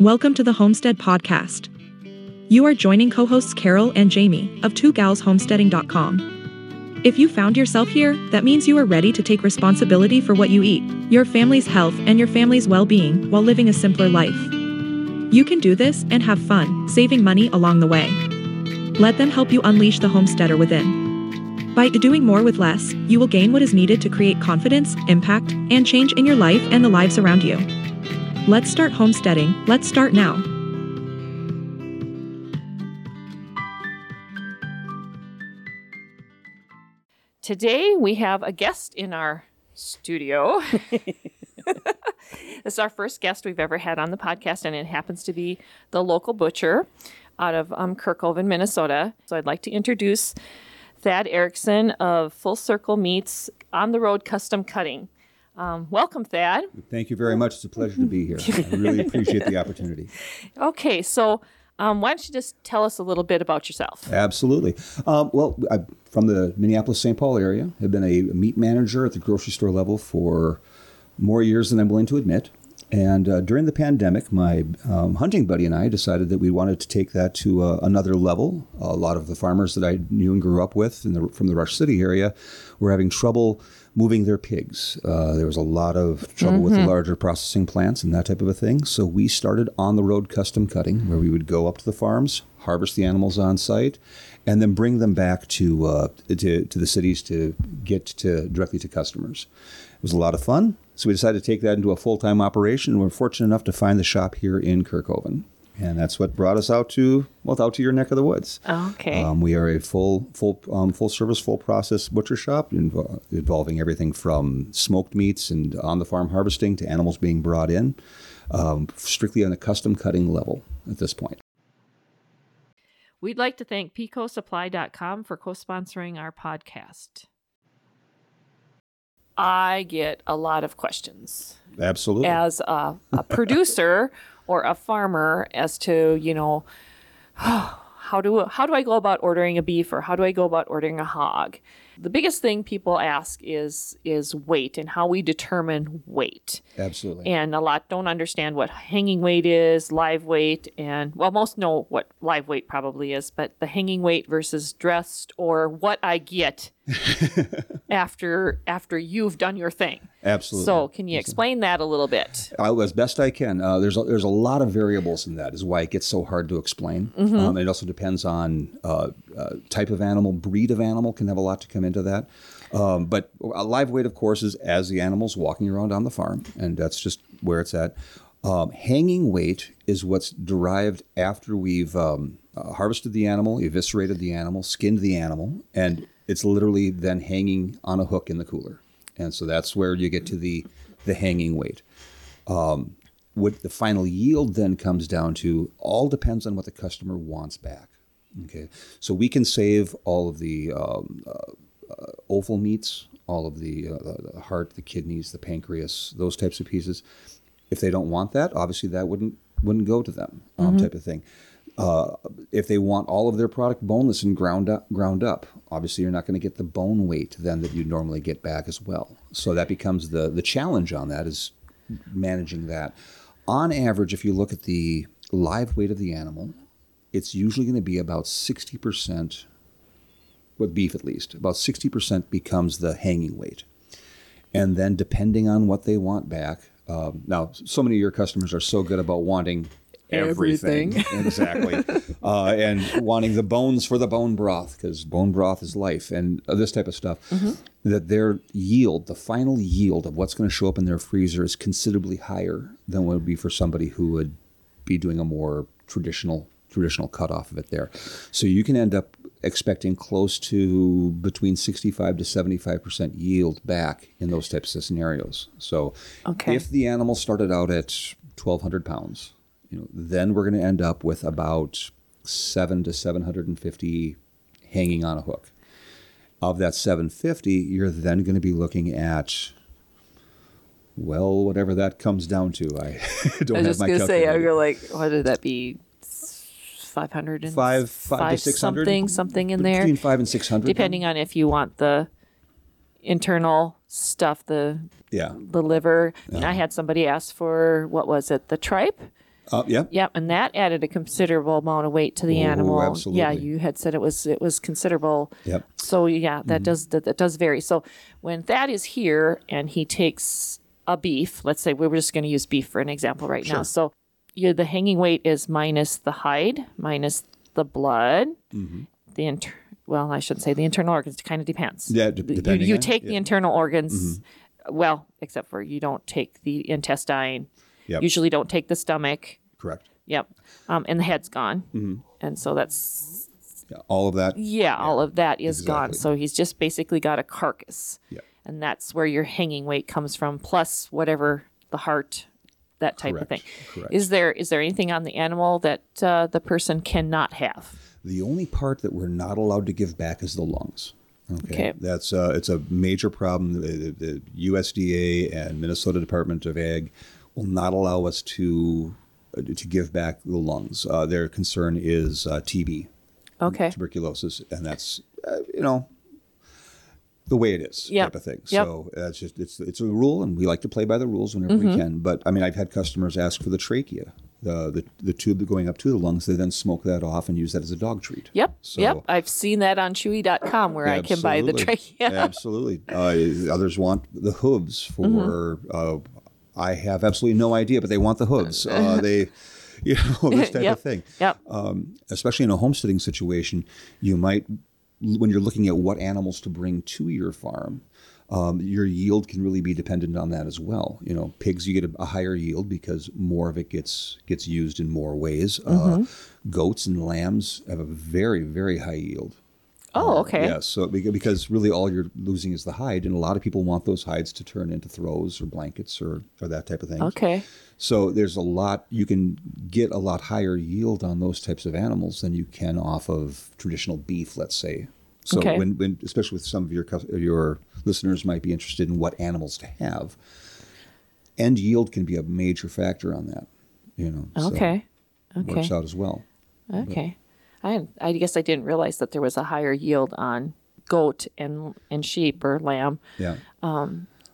Welcome to the Homestead Podcast. You are joining co hosts Carol and Jamie of twogalshomesteading.com. If you found yourself here, that means you are ready to take responsibility for what you eat, your family's health, and your family's well being while living a simpler life. You can do this and have fun, saving money along the way. Let them help you unleash the homesteader within. By doing more with less, you will gain what is needed to create confidence, impact, and change in your life and the lives around you. Let's start homesteading. Let's start now. Today we have a guest in our studio. this is our first guest we've ever had on the podcast, and it happens to be the local butcher out of um, Kerkhoven, Minnesota. So I'd like to introduce Thad Erickson of Full Circle Meats on the Road Custom Cutting. Um, welcome, Thad. Thank you very much. It's a pleasure to be here. I really appreciate the opportunity. Okay, so um, why don't you just tell us a little bit about yourself? Absolutely. Um, well, I'm from the Minneapolis St. Paul area. I've been a meat manager at the grocery store level for more years than I'm willing to admit. And uh, during the pandemic, my um, hunting buddy and I decided that we wanted to take that to uh, another level. A lot of the farmers that I knew and grew up with the, from the Rush City area were having trouble moving their pigs. Uh, there was a lot of trouble mm-hmm. with the mm-hmm. larger processing plants and that type of a thing. So we started on the road custom cutting, where we would go up to the farms, harvest the animals on site, and then bring them back to uh, to, to the cities to get to directly to customers. It was a lot of fun. So we decided to take that into a full time operation. And we're fortunate enough to find the shop here in Kerkhoven. And that's what brought us out to well out to your neck of the woods. Oh, okay. Um, we are a full full um, full service full process butcher shop invo- involving everything from smoked meats and on the farm harvesting to animals being brought in, um, strictly on a custom cutting level at this point. We'd like to thank PetecoSupply.com for co-sponsoring our podcast. I get a lot of questions. Absolutely. As a, a producer or a farmer as to, you know, how do how do I go about ordering a beef or how do I go about ordering a hog? The biggest thing people ask is is weight and how we determine weight. Absolutely. And a lot don't understand what hanging weight is, live weight, and well, most know what live weight probably is, but the hanging weight versus dressed or what I get after after you've done your thing. Absolutely. So, can you explain that a little bit? Uh, as best I can. Uh, there's a, there's a lot of variables in that. Is why it gets so hard to explain. Mm-hmm. Um, it also depends on uh, uh, type of animal, breed of animal can have a lot to come into that. Um, but a live weight, of course, is as the animal's walking around on the farm, and that's just where it's at. Um, hanging weight is what's derived after we've um, uh, harvested the animal, eviscerated the animal, skinned the animal, and it's literally then hanging on a hook in the cooler. And so that's where you get to the, the hanging weight. Um, what the final yield then comes down to all depends on what the customer wants back. Okay, so we can save all of the um, uh, uh, offal meats, all of the, uh, the heart, the kidneys, the pancreas, those types of pieces. If they don't want that, obviously that wouldn't wouldn't go to them, um, mm-hmm. type of thing. Uh, if they want all of their product boneless and ground up, ground up, obviously you're not going to get the bone weight then that you normally get back as well. So that becomes the the challenge on that is managing that. On average, if you look at the live weight of the animal, it's usually going to be about sixty percent, with beef at least, about sixty percent becomes the hanging weight, and then depending on what they want back. Um, now, so many of your customers are so good about wanting everything. everything. exactly. Uh, and wanting the bones for the bone broth because bone broth is life and uh, this type of stuff. Mm-hmm. That their yield, the final yield of what's going to show up in their freezer is considerably higher than what would be for somebody who would be doing a more traditional traditional cutoff of it there. So you can end up expecting close to between 65 to 75% yield back in those types of scenarios. So okay. if the animal started out at 1200 pounds you know, then we're going to end up with about seven to 750 hanging on a hook. Of that 750, you're then going to be looking at, well, whatever that comes down to. I don't I was just going to say, I go like, what did that be? 500 and five, five, five to 600 something something in there between 5 and 600 depending on if you want the internal stuff the yeah the liver yeah. i uh-huh. had somebody ask for what was it the tripe Uh, yeah. Yep, and that added a considerable amount of weight to the Oh, animal. Yeah, you had said it was it was considerable. Yep. So yeah, that mm-hmm. does that, that does vary. So when that is here and he takes a beef, let's say we were just going to use beef for an example right now. So you the hanging weight is minus the hide, minus the blood, mm-hmm. the inter. Well, I shouldn't say the internal organs. It kind of depends. Yeah, de- You- depending you, on- take the yeah. internal organs. Mm-hmm. Well, except for you don't take the intestine. Yep. Usually don't take the stomach. Correct. Yep. Um, and the head's gone. Mm-hmm. And so that's, Yeah, all of that. yeah, all of that is gone. So he's just basically got a carcass. Yeah. And that's where your hanging weight comes from, plus whatever the heart, that type of thing. Correct. Is there is there anything on the animal that uh, the person cannot have? The only part that we're not allowed to give back is the lungs. Okay, Okay. that's uh, it's a major problem. The, the USDA and Minnesota Department of Ag will not allow us to uh, to give back the lungs. Uh, their concern is uh, TB, Okay. tuberculosis, and that's uh, you know the way it is Yep. type of thing. Yep. So that's just it's it's a rule, and we like to play by the rules whenever Mm-hmm. we can. But I mean, I've had customers ask for the trachea, the the the tube going up to the lungs. They then smoke that off and use that as a dog treat. Yep. So- yep. I've seen that on chewy.com where I can buy the trachea. Absolutely. Uh, others want the hooves for. Mm-hmm. Uh, I have absolutely no idea, but they want the hooves. Uh, they, you know, this type Yep. of thing. Yep. Um, especially in a homesteading situation, you might, when you're looking at what animals to bring to your farm. Um, your yield can really be dependent on that as well. You know, pigs you get a, a higher yield because more of it gets gets used in more ways. Mm-hmm. Uh, goats and lambs have a very very high yield. Oh, okay. Yes, so because really all you're losing is the hide, and a lot of people want those hides to turn into throws or blankets or, or that type of thing. Okay. So there's a lot you can get a lot higher yield on those types of animals than you can off of traditional beef, let's say. So Okay. when, when especially with some of your your listeners might be interested in what animals to have, end yield can be a major factor on that. You know. so Okay. it Works out as well. Okay. I I guess I didn't realize that there was a higher yield on goat and and sheep or lamb. Yeah.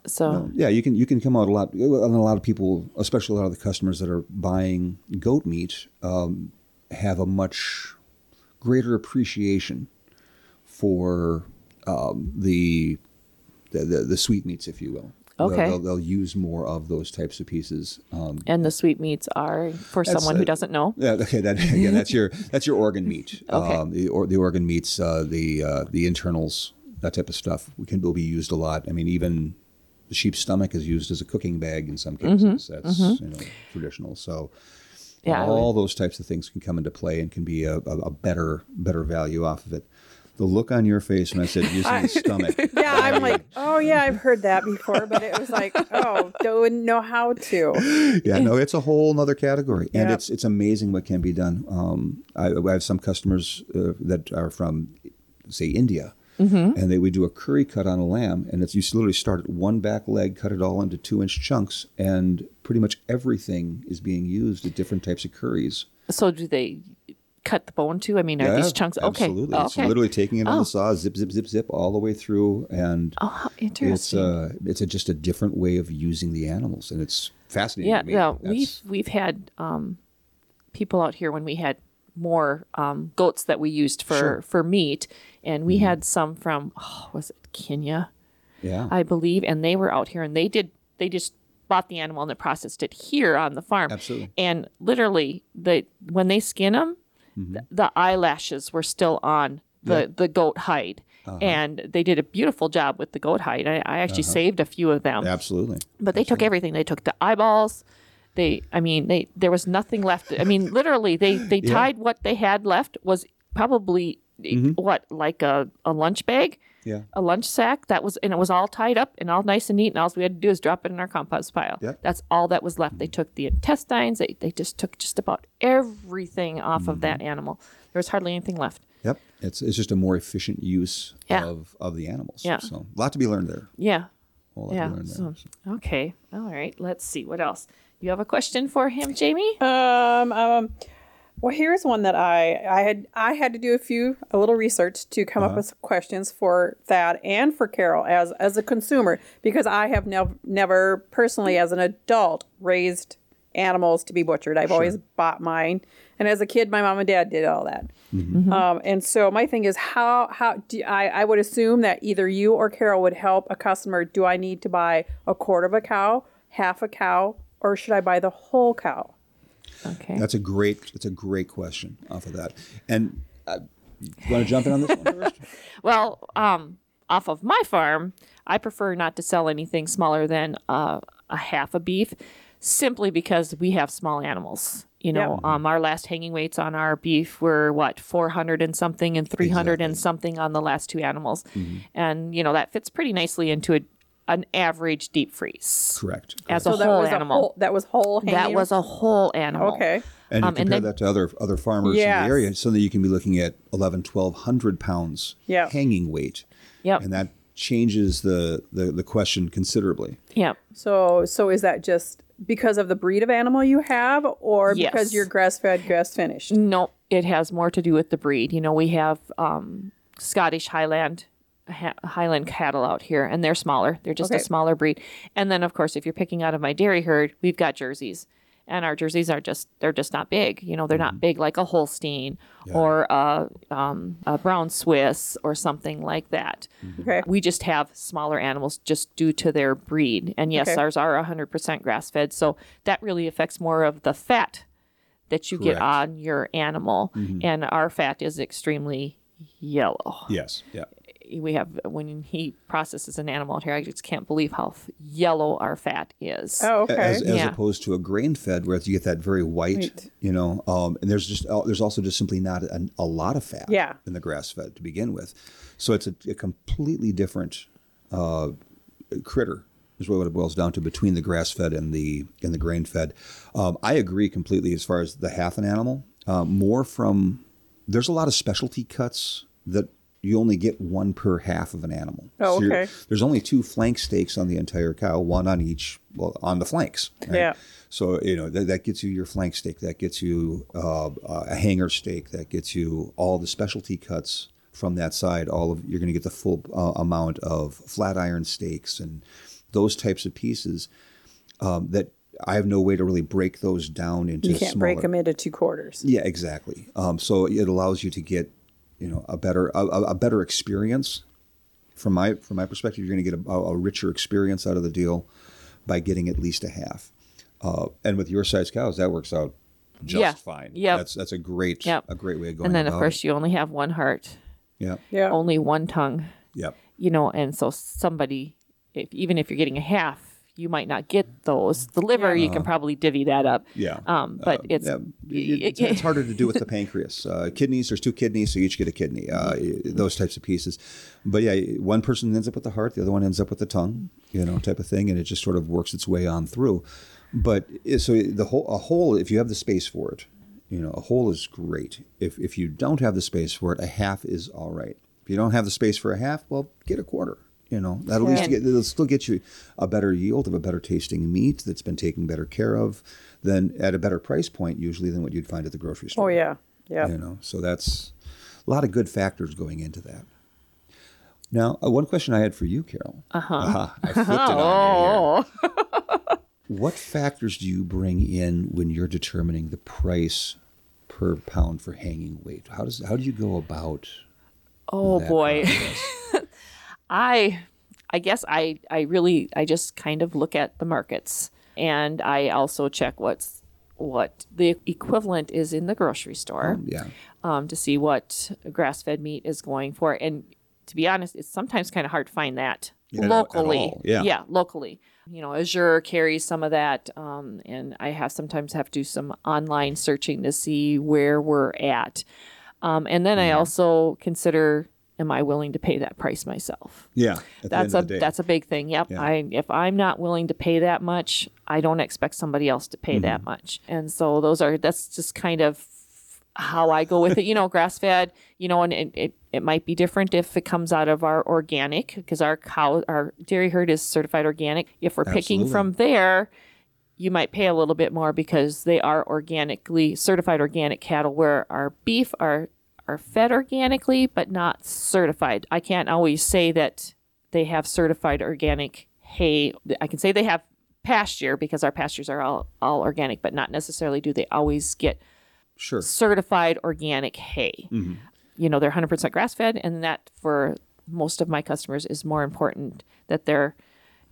So Yeah, you can you can come out a lot, and a lot of people, especially a lot of the customers that are buying goat meat, um, have a much greater appreciation for um, the, the the the sweet meats, if you will. They'll- Okay. they'll, they'll use more of those types of pieces. Um, and the sweetmeats are for someone who uh, doesn't know. yeah, okay, that again, that's your that's your organ meat. Okay. Um, the or, the organ meats, uh, the uh, the internals, that type of stuff, we can will be used a lot. I mean, even the sheep's stomach is used as a cooking bag in some cases. That's you know traditional. So Mm-hmm. Yeah, all those types of things can come into play and can be a, a, a better better value off of it. The look on your face when I said using the stomach. Yeah, I'm like, oh yeah, I've heard that before, but it was like, oh, don't know how to. yeah, no, it's a whole nother category, and Yep. it's it's amazing what can be done. Um, I, I have some customers uh, that are from, say, India, and they would do a curry cut on a lamb, and it's you literally start at one back leg, cut it all into two inch chunks, and pretty much everything is being used at different types of curries. So do they cut the bone too? I mean, are these chunks okay? Absolutely, Oh, it's literally taking it on Oh. the saw, zip, zip, zip, zip, all the way through, and Oh, it's interesting. uh, it's a, just a different way of using the animals, and it's fascinating. yeah, to me. yeah. That's- We've we've had um, people out here when we had more um, goats that we used for Sure. for meat, and we had some from oh, was it Kenya, yeah, I believe, and they were out here and they did they just bought the animal and they processed it here on the farm. Absolutely. And literally, the when they skin them, Mm-hmm. th- the eyelashes were still on the the goat hide. Uh-huh. And they did a beautiful job with the goat hide. I, I actually uh-huh. saved a few of them. absolutely. But they took everything. They took the eyeballs. They, I mean, they there was nothing left. I mean, literally, they they tied what they had left was probably what like a, a lunch bag, Yeah. a lunch sack that was, and it was all tied up and all nice and neat. And all we had to do is drop it in our compost pile. Yep. That's all that was left. They took the intestines. They they just took just about everything off of that animal. There was hardly anything left. Yep, it's it's just a more efficient use Yeah. of of the animals. Yeah. so a lot to be learned there. Yeah. A lot Yeah. to be learned there. So, okay. All right. Let's see. What else? You have a question for him, Jamie? Um, um, well, here's one that I I had I had to do a few a little research to come up uh-huh. with questions for Thad and for Carol as as a consumer because I have never never personally as an adult raised animals to be butchered. I've always bought mine, and as a kid, my mom and dad did all that. Mm-hmm. Mm-hmm. Um, and so my thing is how how do I I would assume that either you or Carol would help a customer. Do I need to buy a quarter of a cow, half a cow, or should I buy the whole cow? Okay. That's a great. That's a great question off of that. And uh, you want to jump in on this one first? Well, um, off of my farm, I prefer not to sell anything smaller than uh, a half a beef, simply because we have small animals. You know, Yeah. um, our last hanging weights on our beef were what 400 and something and 300 and something on the last two animals, and you know that fits pretty nicely into a, an average deep freeze Correct. as So a that whole was animal. a whole, that was whole. that was a whole animal. okay. And you Um, and compare then- that to other other farmers in the area, so that you can be looking at 11, 1200 pounds Yeah. hanging weight. Yep. And that changes the, the, the question considerably. Yeah. So so is that just because of the breed of animal you have, or Yes. because you're grass fed, grass finished? No, it has more to do with the breed. You know, we have um, Scottish Highland ha- Highland cattle out here, and they're smaller. They're just Okay. a smaller breed. And then, of course, if you're picking out of my dairy herd, we've got jerseys, and our jerseys are just they're just not big. You know, they're not mm-hmm. big like a Holstein or a, um, a brown Swiss or something like that. Mm-hmm. Okay. We just have smaller animals just due to their breed. And yes, Okay. ours are 100% grass fed. So that really affects more of the fat that you get on your animal. Mm-hmm. And our fat is extremely yellow. Yes. Yeah. We have, when he processes an animal out here, I just can't believe how f- yellow our fat is. Oh, okay. As, as Yeah. opposed to a grain fed, where you get that very white, Right. you know, um, and there's just uh, there's also just simply not a, a lot of fat Yeah. in the grass fed to begin with, so it's a, a completely different uh, critter is what it boils down to between the grass fed and the and the grain fed. Um, I agree completely as far as the half an animal. Uh, more from there's a lot of specialty cuts that you only get one per half of an animal. Oh, you're- okay. There's only two flank steaks on the entire cow, one on each, well, on the flanks. right? Yeah. So you know that, that gets you your flank steak, that gets you uh, a hanger steak, that gets you all the specialty cuts from that side. All of you're going to get the full uh, amount of flat iron steaks and those types of pieces um, that I have no way to really break those down into. you can't smaller. break them into two quarters. Yeah, exactly. Um, so it allows you to get, you know, a better a, a a better experience. From my from my perspective, you're going to get a, a richer experience out of the deal by getting at least a half. Uh, and with your size cows, that works out just Yeah. fine. Yep. that's that's a great Yep. a great way of going. and then, of course, it. you only have one heart, yeah, Yeah. only one tongue, yep, you know, and so somebody, if, even if you're getting a half, you might not get those. The liver, you can probably divvy that up. yeah. Um, but Uh, it's yeah, it- it's, it's harder to do with the pancreas. Uh, kidneys, there's two kidneys, so you each get a kidney. Uh, those types of pieces. But yeah, one person ends up with the heart, the other one ends up with the tongue, you know, type of thing, and it just sort of works its way on through. But so the whole a whole, if you have the space for it, you know, a whole is great. If if you don't have the space for it, a half is all right. If you don't have the space for a half, well, get a quarter. You know, that'll at least get, it'll still get you a better yield of a better tasting meat that's been taken better care of, than at a better price point usually than what you'd find at the grocery store. Oh yeah. Yeah. You know, so that's a lot of good factors going into that. Now, uh, one question I had for you, Carol. Uh-huh. I flipped it on. Oh, What factors do you bring in when you're determining the price per pound for hanging weight? How does how do you go about? oh boy. I I guess I I really I just kind of look at the markets and I also check what's what the equivalent is in the grocery store yeah, um, to see what grass-fed meat is going for. And to be honest, it's sometimes kind of hard to find that Yeah, locally. yeah. yeah, locally. You know, Azure carries some of that, um, and I have sometimes have to do some online searching to see where we're at. Um, and then I also consider, am I willing to pay that price myself? yeah. That's a end of the day. that's a big thing. Yep. Yeah. I if I'm not willing to pay that much, I don't expect somebody else to pay Mm-hmm. that much. And so those are that's just kind of how I go with it. You know, grass fed. You know, and it, it it might be different if it comes out of our organic because our cow our dairy herd is certified organic. If we're picking from there. You might pay a little bit more because they are organically certified organic cattle, where our beef are are fed organically but not certified. I can't always say that they have certified organic hay. I can say they have pasture because our pastures are all, all organic, but not necessarily do they always get Sure. certified organic hay. Mm-hmm. You know, they're 100% grass fed, and that for most of my customers is more important that they're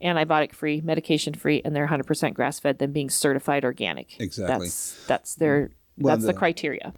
antibiotic free, medication free, and they're 100% grass fed than being certified organic. Exactly. That's that's their Well, that's the, the- criteria.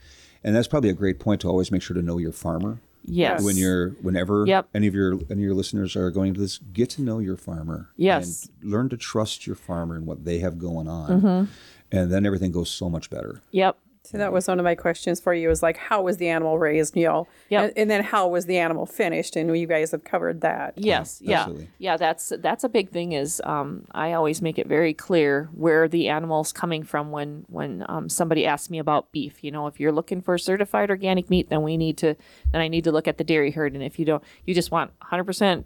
And that's probably a great point to always make sure to know your farmer. Yes. When you're, whenever Yep. any of your any of your listeners are going to this, get to know your farmer. Yes. And learn to trust your farmer and what they have going on, Mm-hmm. and then everything goes so much better. Yep. So that was one of my questions for you is like, how was the animal raised, you know? Yep. And, and then how was the animal finished? And you guys have covered that. Yes, yeah, absolutely. yeah. That's that's a big thing. Is um, I always make it very clear where the animal's coming from when when um, somebody asks me about beef. You know, if you're looking for certified organic meat, then we need to then I need to look at the dairy herd. And if you don't, you just want 100%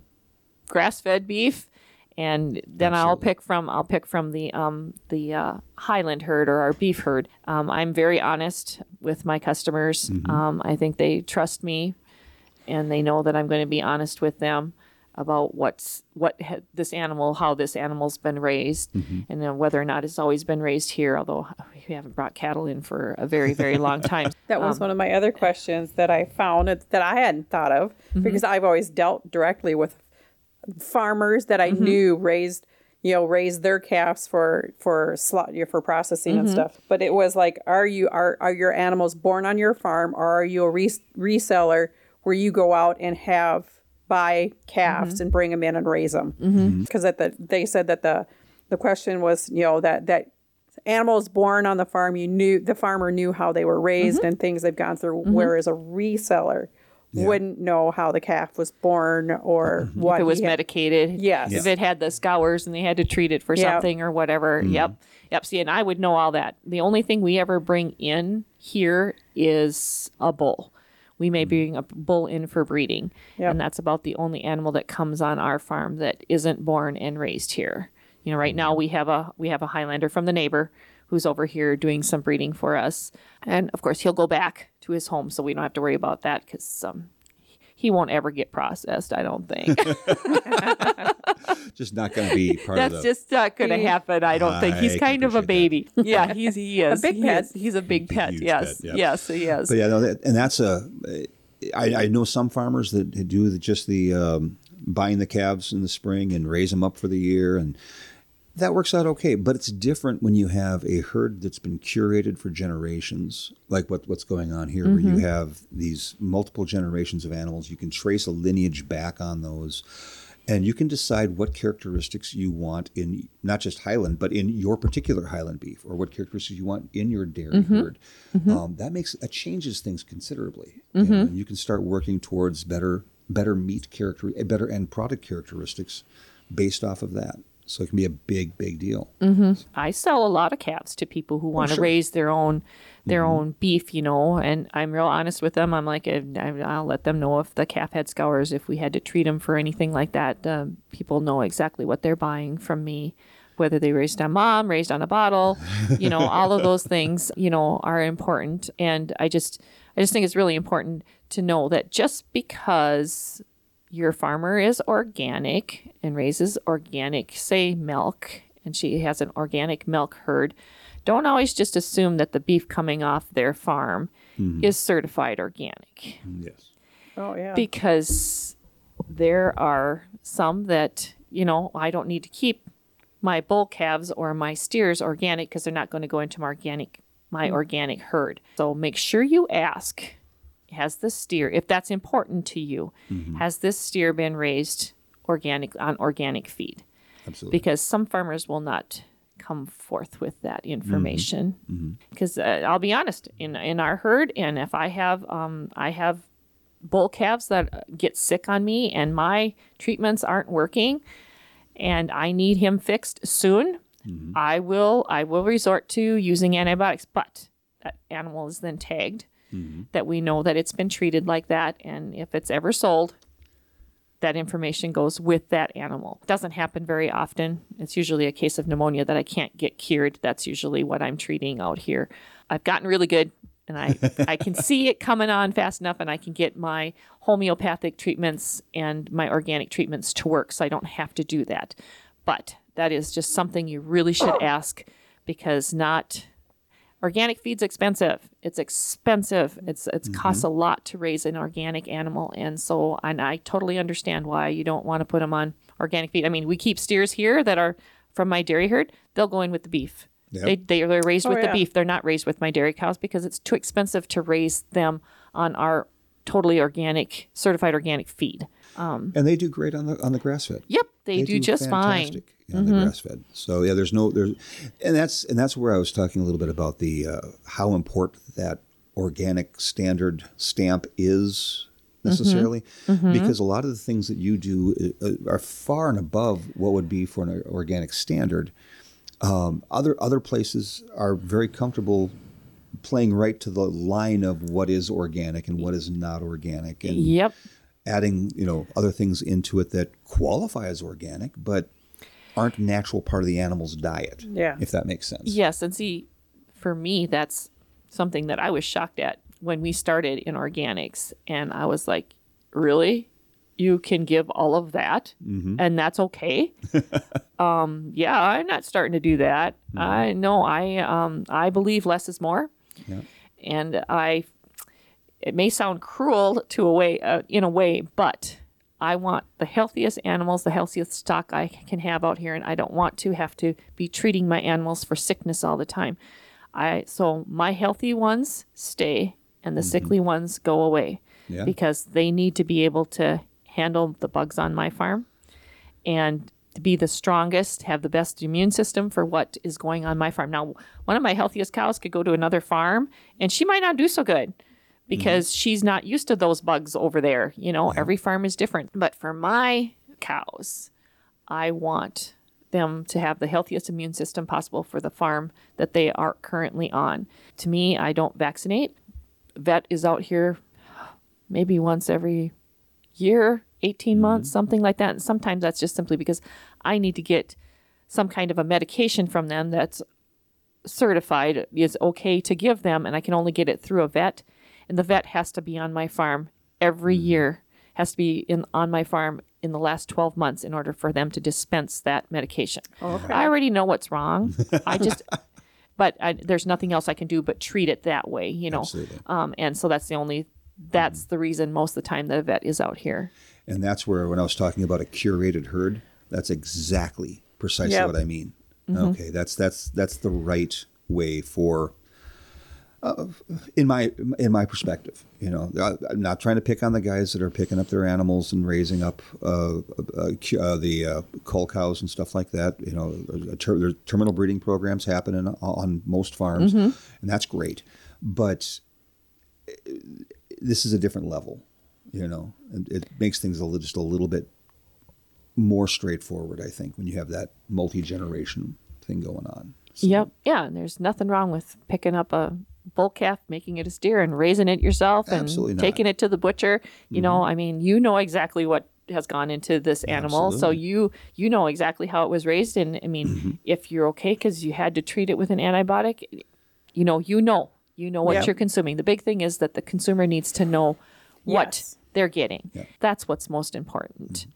grass fed beef, and then I'll pick from I'll pick from the um, the uh, Highland herd or our beef herd. Um, I'm very honest with my customers. Um, I think they trust me and they know that I'm going to be honest with them about what's what ha- this animal, how this animal's been raised, and then whether or not it's always been raised here. Although we haven't brought cattle in for a very very long time. That was one of my other questions that I found that I hadn't thought of because I've always dealt directly with farmers that I mm-hmm. knew raised, you know, raised their calves for for slot for processing and mm-hmm. stuff. But it was like, are you are are your animals born on your farm, or are you a res- reseller where you go out and have buy calves mm-hmm. and bring them in and raise them? Because at the they said that the the question was, you know, that that animals born on the farm, you knew the farmer knew how they were raised and things they've gone through, whereas a reseller wouldn't know how the calf was born or mhm. what if it was he had- medicated. Yes. If it had the scours and they had to treat it for Yep. something or whatever. Mm-hmm. Yep. Yep. See, and I would know all that. The only thing we ever bring in here is a bull. We may mm-hmm. bring a bull in for breeding, Yep. and that's about the only animal that comes on our farm that isn't born and raised here. You know, right mm-hmm. now we have a we have a Highlander from the neighbor who's over here doing some breeding for us, and of course he'll go back to his home, so we don't have to worry about that because um, he won't ever get processed. I don't think. Just not going to be part That's of the. just not going to happen. I don't think he's kind of a appreciate baby. Yeah, he's he is a big He pet. is. He's a big pet. huge yes, pet, yeah. yes, he is. But yeah, no, that, and that's a. I, I know some farmers that do the, just the um, buying the calves in the spring and raise them up for the year, and that works out okay. But it's different when you have a herd that's been curated for generations, like what what's going on here, where you mm-hmm. have these multiple generations of animals. You can trace a lineage back on those. And you can decide what characteristics you want in not just Highland, but in your particular Highland beef, or what characteristics you want in your dairy mm-hmm. herd. Mm-hmm. Um, that makes that changes things considerably, and you can start working towards better better meat character, better end product characteristics based off of that. So it can be a big, big deal. I sell a lot of calves to people who want to sure. raise their own their own beef, you know, and I'm real honest with them. I'm like, I- I'll let them know if the calf had scours, if we had to treat them for anything like that. Um, people know exactly what they're buying from me, whether they raised on mom, raised on a bottle, you know, all of those things, you know, are important. And I just, I just think it's really important to know that just because your farmer is organic and raises organic, say milk, and she has an organic milk herd, don't always just assume that the beef coming off their farm mm-hmm. is certified organic mm-hmm. Yes. Oh yeah. because there are some that, you know, I don't need to keep my bull calves or my steers organic because they're not going to go into my organic my mm. organic herd. So make sure you ask has the steer if that's important to you has this steer been raised organic on organic feed? Absolutely. because some farmers will not come forth with that information. Because uh, I'll be honest in in our herd and if I have um I have bull calves that uh, get sick on me and my treatments aren't working and I need him fixed soon I will I will resort to using antibiotics. But that animal is then tagged Mm-hmm. that we know that it's been treated like that and if it's ever sold that information goes with that animal. It Doesn't happen very often. It's usually a case of pneumonia that I can't get cured. That's usually what I'm treating out here. I've gotten really good and I, I can see it coming on fast enough and I can get my homeopathic treatments and my organic treatments to work so I don't have to do that. But that is just something you really should ask because not organic feed's expensive. It's expensive. It's it mm-hmm. costs a lot to raise an organic animal, and so and I totally understand why you don't want to put them on organic feed. I mean, we keep steers here that are from my dairy herd. They'll go in with the beef. Yep. They they are raised Oh, with yeah. the beef. They're not raised with my dairy cows because it's too expensive to raise them on our totally organic, certified organic feed. Um, and they do great on the on the grass fed. Yep, they, do, just fine. Mm-hmm. on the grass fed. So yeah, there's no there's, and that's and that's where I was talking a little bit about the uh, how important that organic standard stamp is necessarily, Mm-hmm. because a lot of the things that you do uh, are far and above what would be for an organic standard. Um, other other places are very comfortable playing right to the line of what is organic and what is not organic, and Yep. adding you know other things into it that qualify as organic but aren't a natural part of the animal's diet Yeah. if that makes sense Yes, and see, for me, that's something that I was shocked at when we started in organics, and I was like, "Really? You can give all of that, and that's okay?" um, yeah, I'm not starting to do that. I know I um, I believe less is more, Yeah. and I. It may sound cruel to a way, uh, in a way, but I want the healthiest animals, the healthiest stock I can have out here, and I don't want to have to be treating my animals for sickness all the time. I so my healthy ones stay, and the mm-hmm. sickly ones go away Yeah. because they need to be able to handle the bugs on my farm and to be the strongest, have the best immune system for what is going on my farm. Now, one of my healthiest cows could go to another farm, and she might not do so good Mm-hmm. because she's not used to those bugs over there. You know, every farm is different. But for my cows, I want them to have the healthiest immune system possible for the farm that they are currently on. To me, I don't vaccinate. Vet is out here maybe once every year, 18 mm-hmm. months, something like that. And sometimes that's just simply because I need to get some kind of a medication from them that's certified is okay to give them, and I can only get it through a vet. And the vet has to be on my farm every year, has to be in on my farm in the last 12 months in order for them to dispense that medication. Okay. I already know what's wrong. I just, but I, there's nothing else I can do but treat it that way, you know. Absolutely. Um, and so that's the only, that's the reason most of the time the vet is out here. and that's where when i was talking about a curated herd that's exactly precisely Yep. what i mean Mm-hmm. okay that's that's that's the right way for uh, in my in my perspective, you know, I, I'm not trying to pick on the guys that are picking up their animals and raising up uh, uh, uh, the uh, cull cows and stuff like that. You know, ter- there's terminal breeding programs happening on most farms, and that's great. But this is a different level, you know, and it makes things a little, just a little bit more straightforward. I think when you have that multi generation thing going on. So- Yep. Yeah. And there's nothing wrong with picking up a bull calf, making it a steer, and raising it yourself and Absolutely taking it to the butcher. You know, mm-hmm. I mean, you know exactly what has gone into this animal, so you you know exactly how it was raised. And I mean, mm-hmm. if you're okay because you had to treat it with an antibiotic, you know, you know, you know what Yep. you're consuming. The big thing is that the consumer needs to know what Yes. they're getting. That's what's most important. Mm-hmm.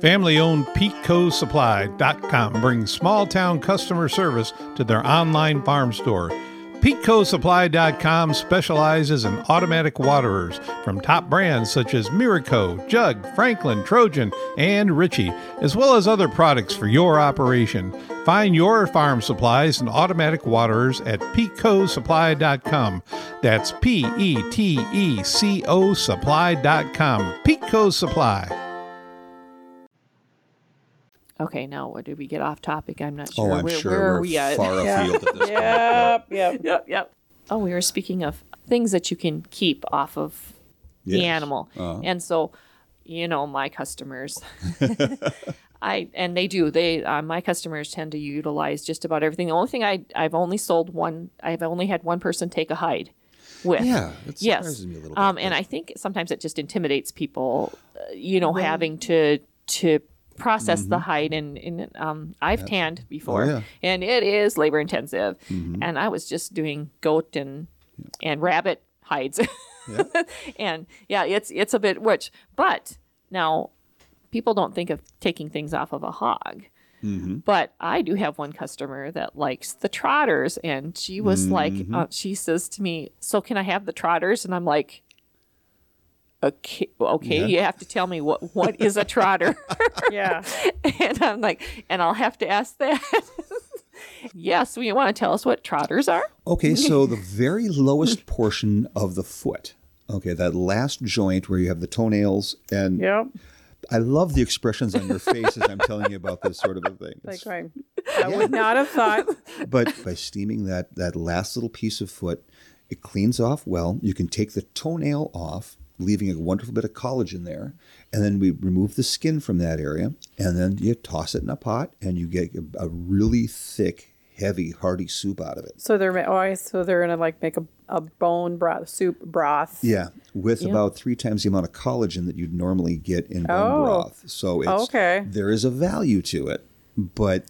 Family owned PetecoSupply.com brings small town customer service to their online farm store. PetecoSupply.com specializes in automatic waterers from top brands such as Miraco, Jug, Franklin, Trojan, and Ritchie, as well as other products for your operation. Find your farm supplies and automatic waterers at PetecoSupply.com. That's P E T E C O Supply.com. Peteco Supply. Okay, now what did we get off topic? I'm not sure. Oh, I'm where, sure where we're are we at? far afield at this point. Yep, yep. yep, yep. Oh, we were speaking of things that you can keep off of the Yes. animal. And so, you know, my customers, I and they do. They uh, my customers tend to utilize just about everything. The only thing I I've only sold one. I've only had one person take a hide with. Yeah, it yes. surprises me a little um, bit, and I think sometimes it just intimidates people. Uh, you know, having to to process the hide and, and um, I've tanned before Mm-hmm. Oh, yeah. and it is labor intensive. And I was just doing goat and and rabbit hides. And yeah it's it's a bit which but now people don't think of taking things off of a hog. But I do have one customer that likes the trotters, and she was like, uh, she says to me, "So can I have the trotters?" And I'm like, "Okay, okay, Yeah. you have to tell me what what is a trotter." Yeah. and I'm like, and I'll have to ask that. yes, we want to tell us what trotters are. Okay, so the very lowest portion of the foot. Okay, that last joint where you have the toenails, and Yep. I love the expressions on your face as I'm telling you about this sort of a thing. Like It's- I, I would not have thought. but by steaming that that last little piece of foot, it cleans off well. You can take the toenail off, leaving a wonderful bit of collagen there, and then we remove the skin from that area, and then you toss it in a pot, and you get a, really thick, heavy, hearty soup out of it. So they're oh, so they're gonna like make a, a bone broth soup broth. Yeah, with about three times the amount of collagen that you'd normally get in bone Oh. broth. So it's, Okay. there is a value to it, but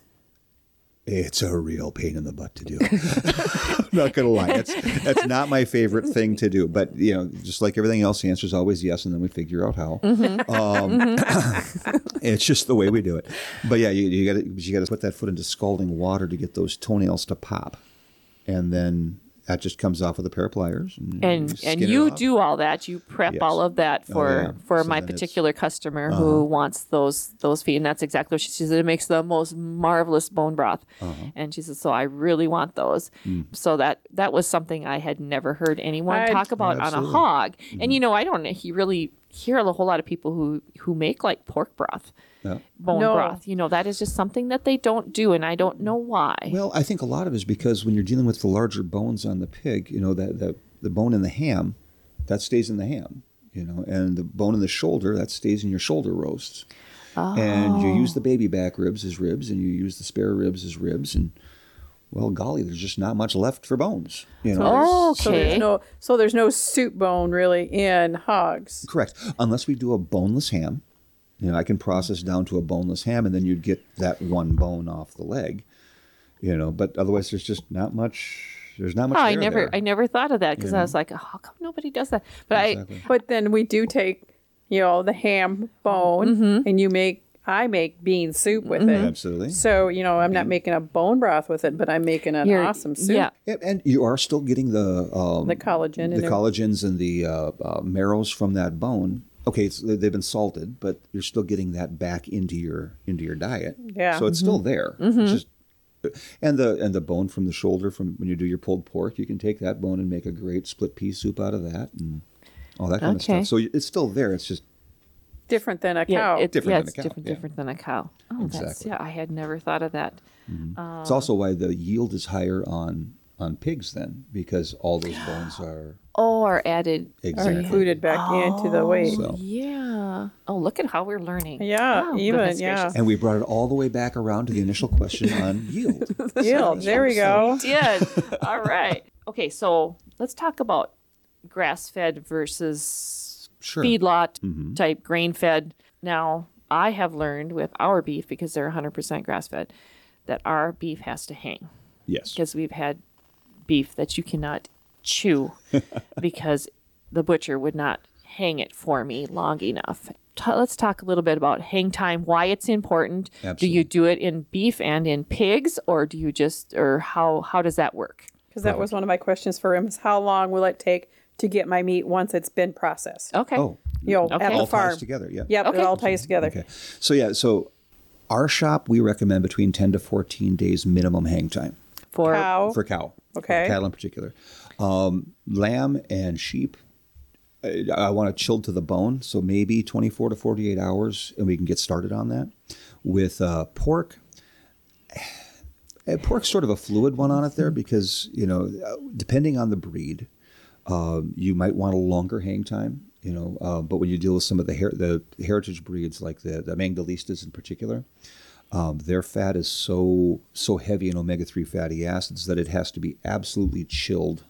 it's a real pain in the butt to do. I'm not gonna lie, that's that's not my favorite thing to do. But you know, just like everything else, the answer is always yes, and then we figure out how. Um, it's just the way we do it. But yeah, you, you got to you got to put that foot into scalding water to get those toenails to pop, and then that just comes off with a pair of pliers. And, and skin and you do all that you prep Yes. all of that for yeah. for So my then it's- uh-huh. particular customer who wants those those feet and that's exactly what she says it makes the most marvelous bone broth Uh-huh. and she says so i really want those Mm. so that that was something i had never heard anyone I'd- talk about on a hog Mm-hmm. and you know i don't he really hear a whole lot of people who who make like pork broth Yeah. bone No. broth you know that is just something that they don't do and i don't know why Well, I think a lot of it is because when you're dealing with the larger bones on the pig, you know that the the bone in the ham, that stays in the ham, you know, and the bone in the shoulder that stays in your shoulder roasts. And you use the oh. baby back ribs as ribs, and you use the spare ribs as ribs, and well, golly, there's just not much left for bones. You know, Oh, So there's no so there's no soup bone really in hogs. correct. Unless we do a boneless ham, you know, I can process down to a boneless ham, and then you'd get that one bone off the leg. You know, but otherwise, there's just not much. There's not much. Oh, I never, there. I never thought of that because I was like, how come nobody does that? But Exactly. But then we do take, you know, the ham bone Mm-hmm. and you make I make bean soup with it. Absolutely. So, you know, I'm not making a bone broth with it, but I'm making an you're, awesome soup. yeah, Yeah, and you are still getting the um, The collagen the and collagens and the uh, uh, marrows from that bone. Okay, it's, they've been salted, but you're still getting that back into your into your diet. Yeah. so it's mm-hmm. still there. It's mm-hmm. just and the and the bone from the shoulder from when you do your pulled pork, you can take that bone and make a great split pea soup out of that and all that kind Okay. of stuff. So it's still there. It's just different than a yeah, cow. it, Different yeah, than a it's cow, different, yeah. different than a cow. Oh, that's Exactly. yeah. I had never thought of that. Mm-hmm. Um, it's also why the yield is higher on on pigs then because all those bones are Oh, are added. are exactly included back into the weight. So- Yeah. Oh, look at how we're learning. Yeah, Oh, even, yeah. gracious. And we brought it all the way back around to the initial question on yield. Yield. There we go. did. All right. Okay, so let's talk about grass fed versus Sure. Mm-hmm. feedlot type grain fed. Now, I have learned with our beef, because they're 100% grass fed, that our beef has to hang Yes. because we've had beef that you cannot chew because the butcher would not hang it for me long enough. Ta let's talk a little bit about hang time, why it's important. Do you do it in beef and in pigs, or do you just, or how how does that work? Because that was one of my questions for him is how long will it take to get my meat once it's been processed? Okay. Oh, You know, Okay. at the all farm. ties together. Yeah. Yep, Okay. it all ties together. Okay. So yeah. So our shop we recommend between ten to fourteen days minimum hang time For Cow. for cow. Okay. For cattle in particular. Um, lamb and sheep. I, I want it chilled to the bone, so maybe 24 to 48 hours, and we can get started on that. With uh, pork, eh, pork's sort of a fluid one on it there because you know, uh, depending on the breed, um, you might want a longer hang time. You know, uh, but when you deal with some of the her- the heritage breeds like the the Mangalitsas in particular, um, their fat is so so heavy in omega three fatty acids that it has to be absolutely chilled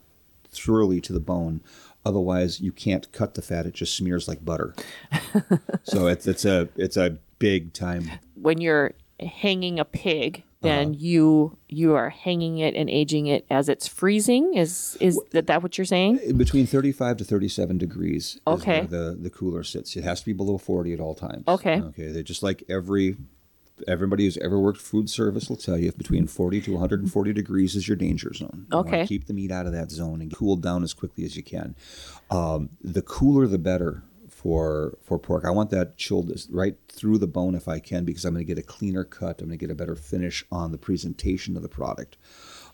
thoroughly to the bone. Otherwise, you can't cut the fat; it just smears like butter. so it's it's a it's a big time. when you're hanging a pig, then Uh-huh. you you are hanging it and aging it as it's freezing. Is is that, that what you're saying? Between thirty five to thirty seven degrees. Is Okay. the the cooler sits. It has to be below forty at all times. Okay. Okay. They just like every everybody who's ever worked food service will tell you if between 40 to 140 degrees is your danger zone. You Okay. keep the meat out of that zone and cool down as quickly as you can. Um, the cooler, the better for for pork. I want that chilled right through the bone if I can because I'm going to get a cleaner cut. I'm going to get a better finish on the presentation of the product.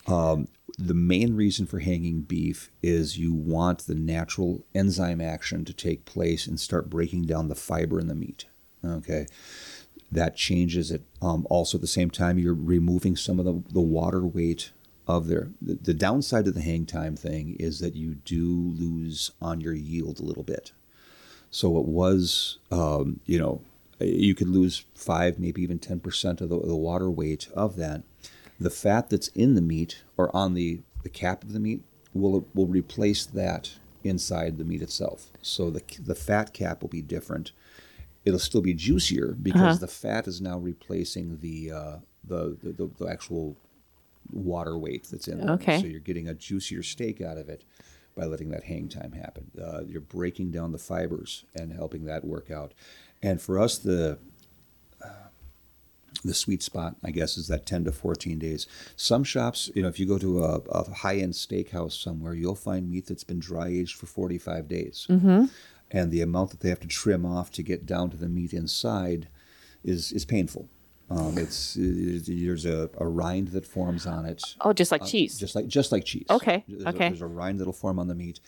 Um, the main reason for hanging beef is you want the natural enzyme action to take place and start breaking down the fiber in the meat. Okay. That changes it. Um, also, at the same time, you're removing some of the, the water weight of their. The, the downside of the hang time thing is that you do lose on your yield a little bit. So it was, um, you know, you could lose five, maybe even 10% of the, the water weight of that. The fat that's in the meat or on the, the cap of the meat will, will replace that inside the meat itself. So the, the fat cap will be different. It'll still be juicier because the fat is now replacing the, uh, the, the, the, the actual water weight that's in there. Okay. So you're getting a juicier steak out of it by letting that hang time happen. Uh, you're breaking down the fibers and helping that work out. And for us, the uh, the sweet spot, I guess, is that 10 to 14 days. Some shops, you know, if you go to a, a high end steakhouse somewhere, you'll find meat that's been dry aged for 45 days. Mm-hmm. And the amount that they have to trim off to get down to the meat inside is, is painful. Um, it's it, there's a, a rind that forms on it, Oh, just like cheese. just like just like cheese. Okay, There's a- okay. there's a rind that'll form on the meat,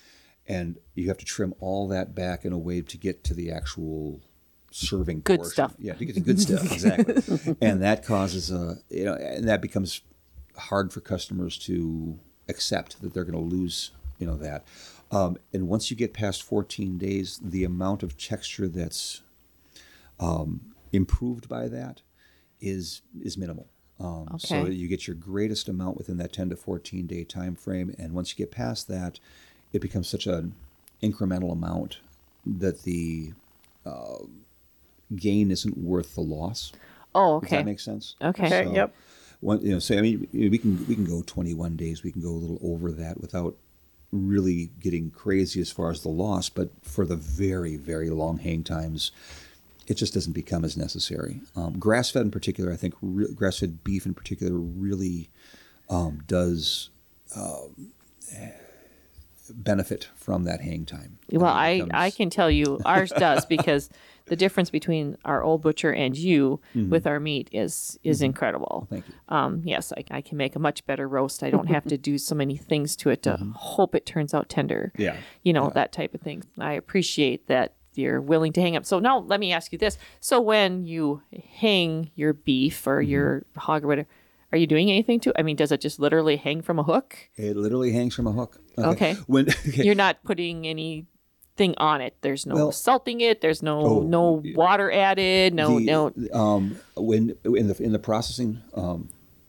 and you have to trim all that back in a way to get to the actual serving Good portion. stuff. Yeah, to get the good stuff exactly, and that causes a you know, and that becomes hard for customers to accept that they're going to lose you know that, um, and once you get past 14 days, the amount of texture that's um, improved by that is is minimal. Um, So you get your greatest amount within that 10 to 14 day time frame, and once you get past that, it becomes such an incremental amount that the uh, gain isn't worth the loss. oh, okay. Does okay. that make sense? Okay. Okay, yep. One, you know, so I mean, we can we can go 21 days. We can go a little over that without really getting crazy as far as the loss. But for the very very long hang times, it just doesn't become as necessary. Um, grass fed in particular, I think re- grass fed beef in particular really um, does um, benefit from that hang time. Well, I, becomes- I can tell you ours does because the difference between our old butcher and you mm-hmm. with our meat is is mm-hmm. incredible. Thank you. Um, yes, I, I can make a much better roast. I don't have to do so many things to it to mm-hmm. hope it turns out tender. Yeah. You know, that type of thing. I appreciate that you're willing to hang up. So now let me ask you this. So when you hang your beef or your hog or whatever, are you doing anything to it? I mean, does it just literally hang from a hook? It literally hangs from a hook. Okay. When okay. You're not putting anything on it. There's no Well- salting it. There's no Oh, no water added. No the, no. Um, when in the in the processing, um,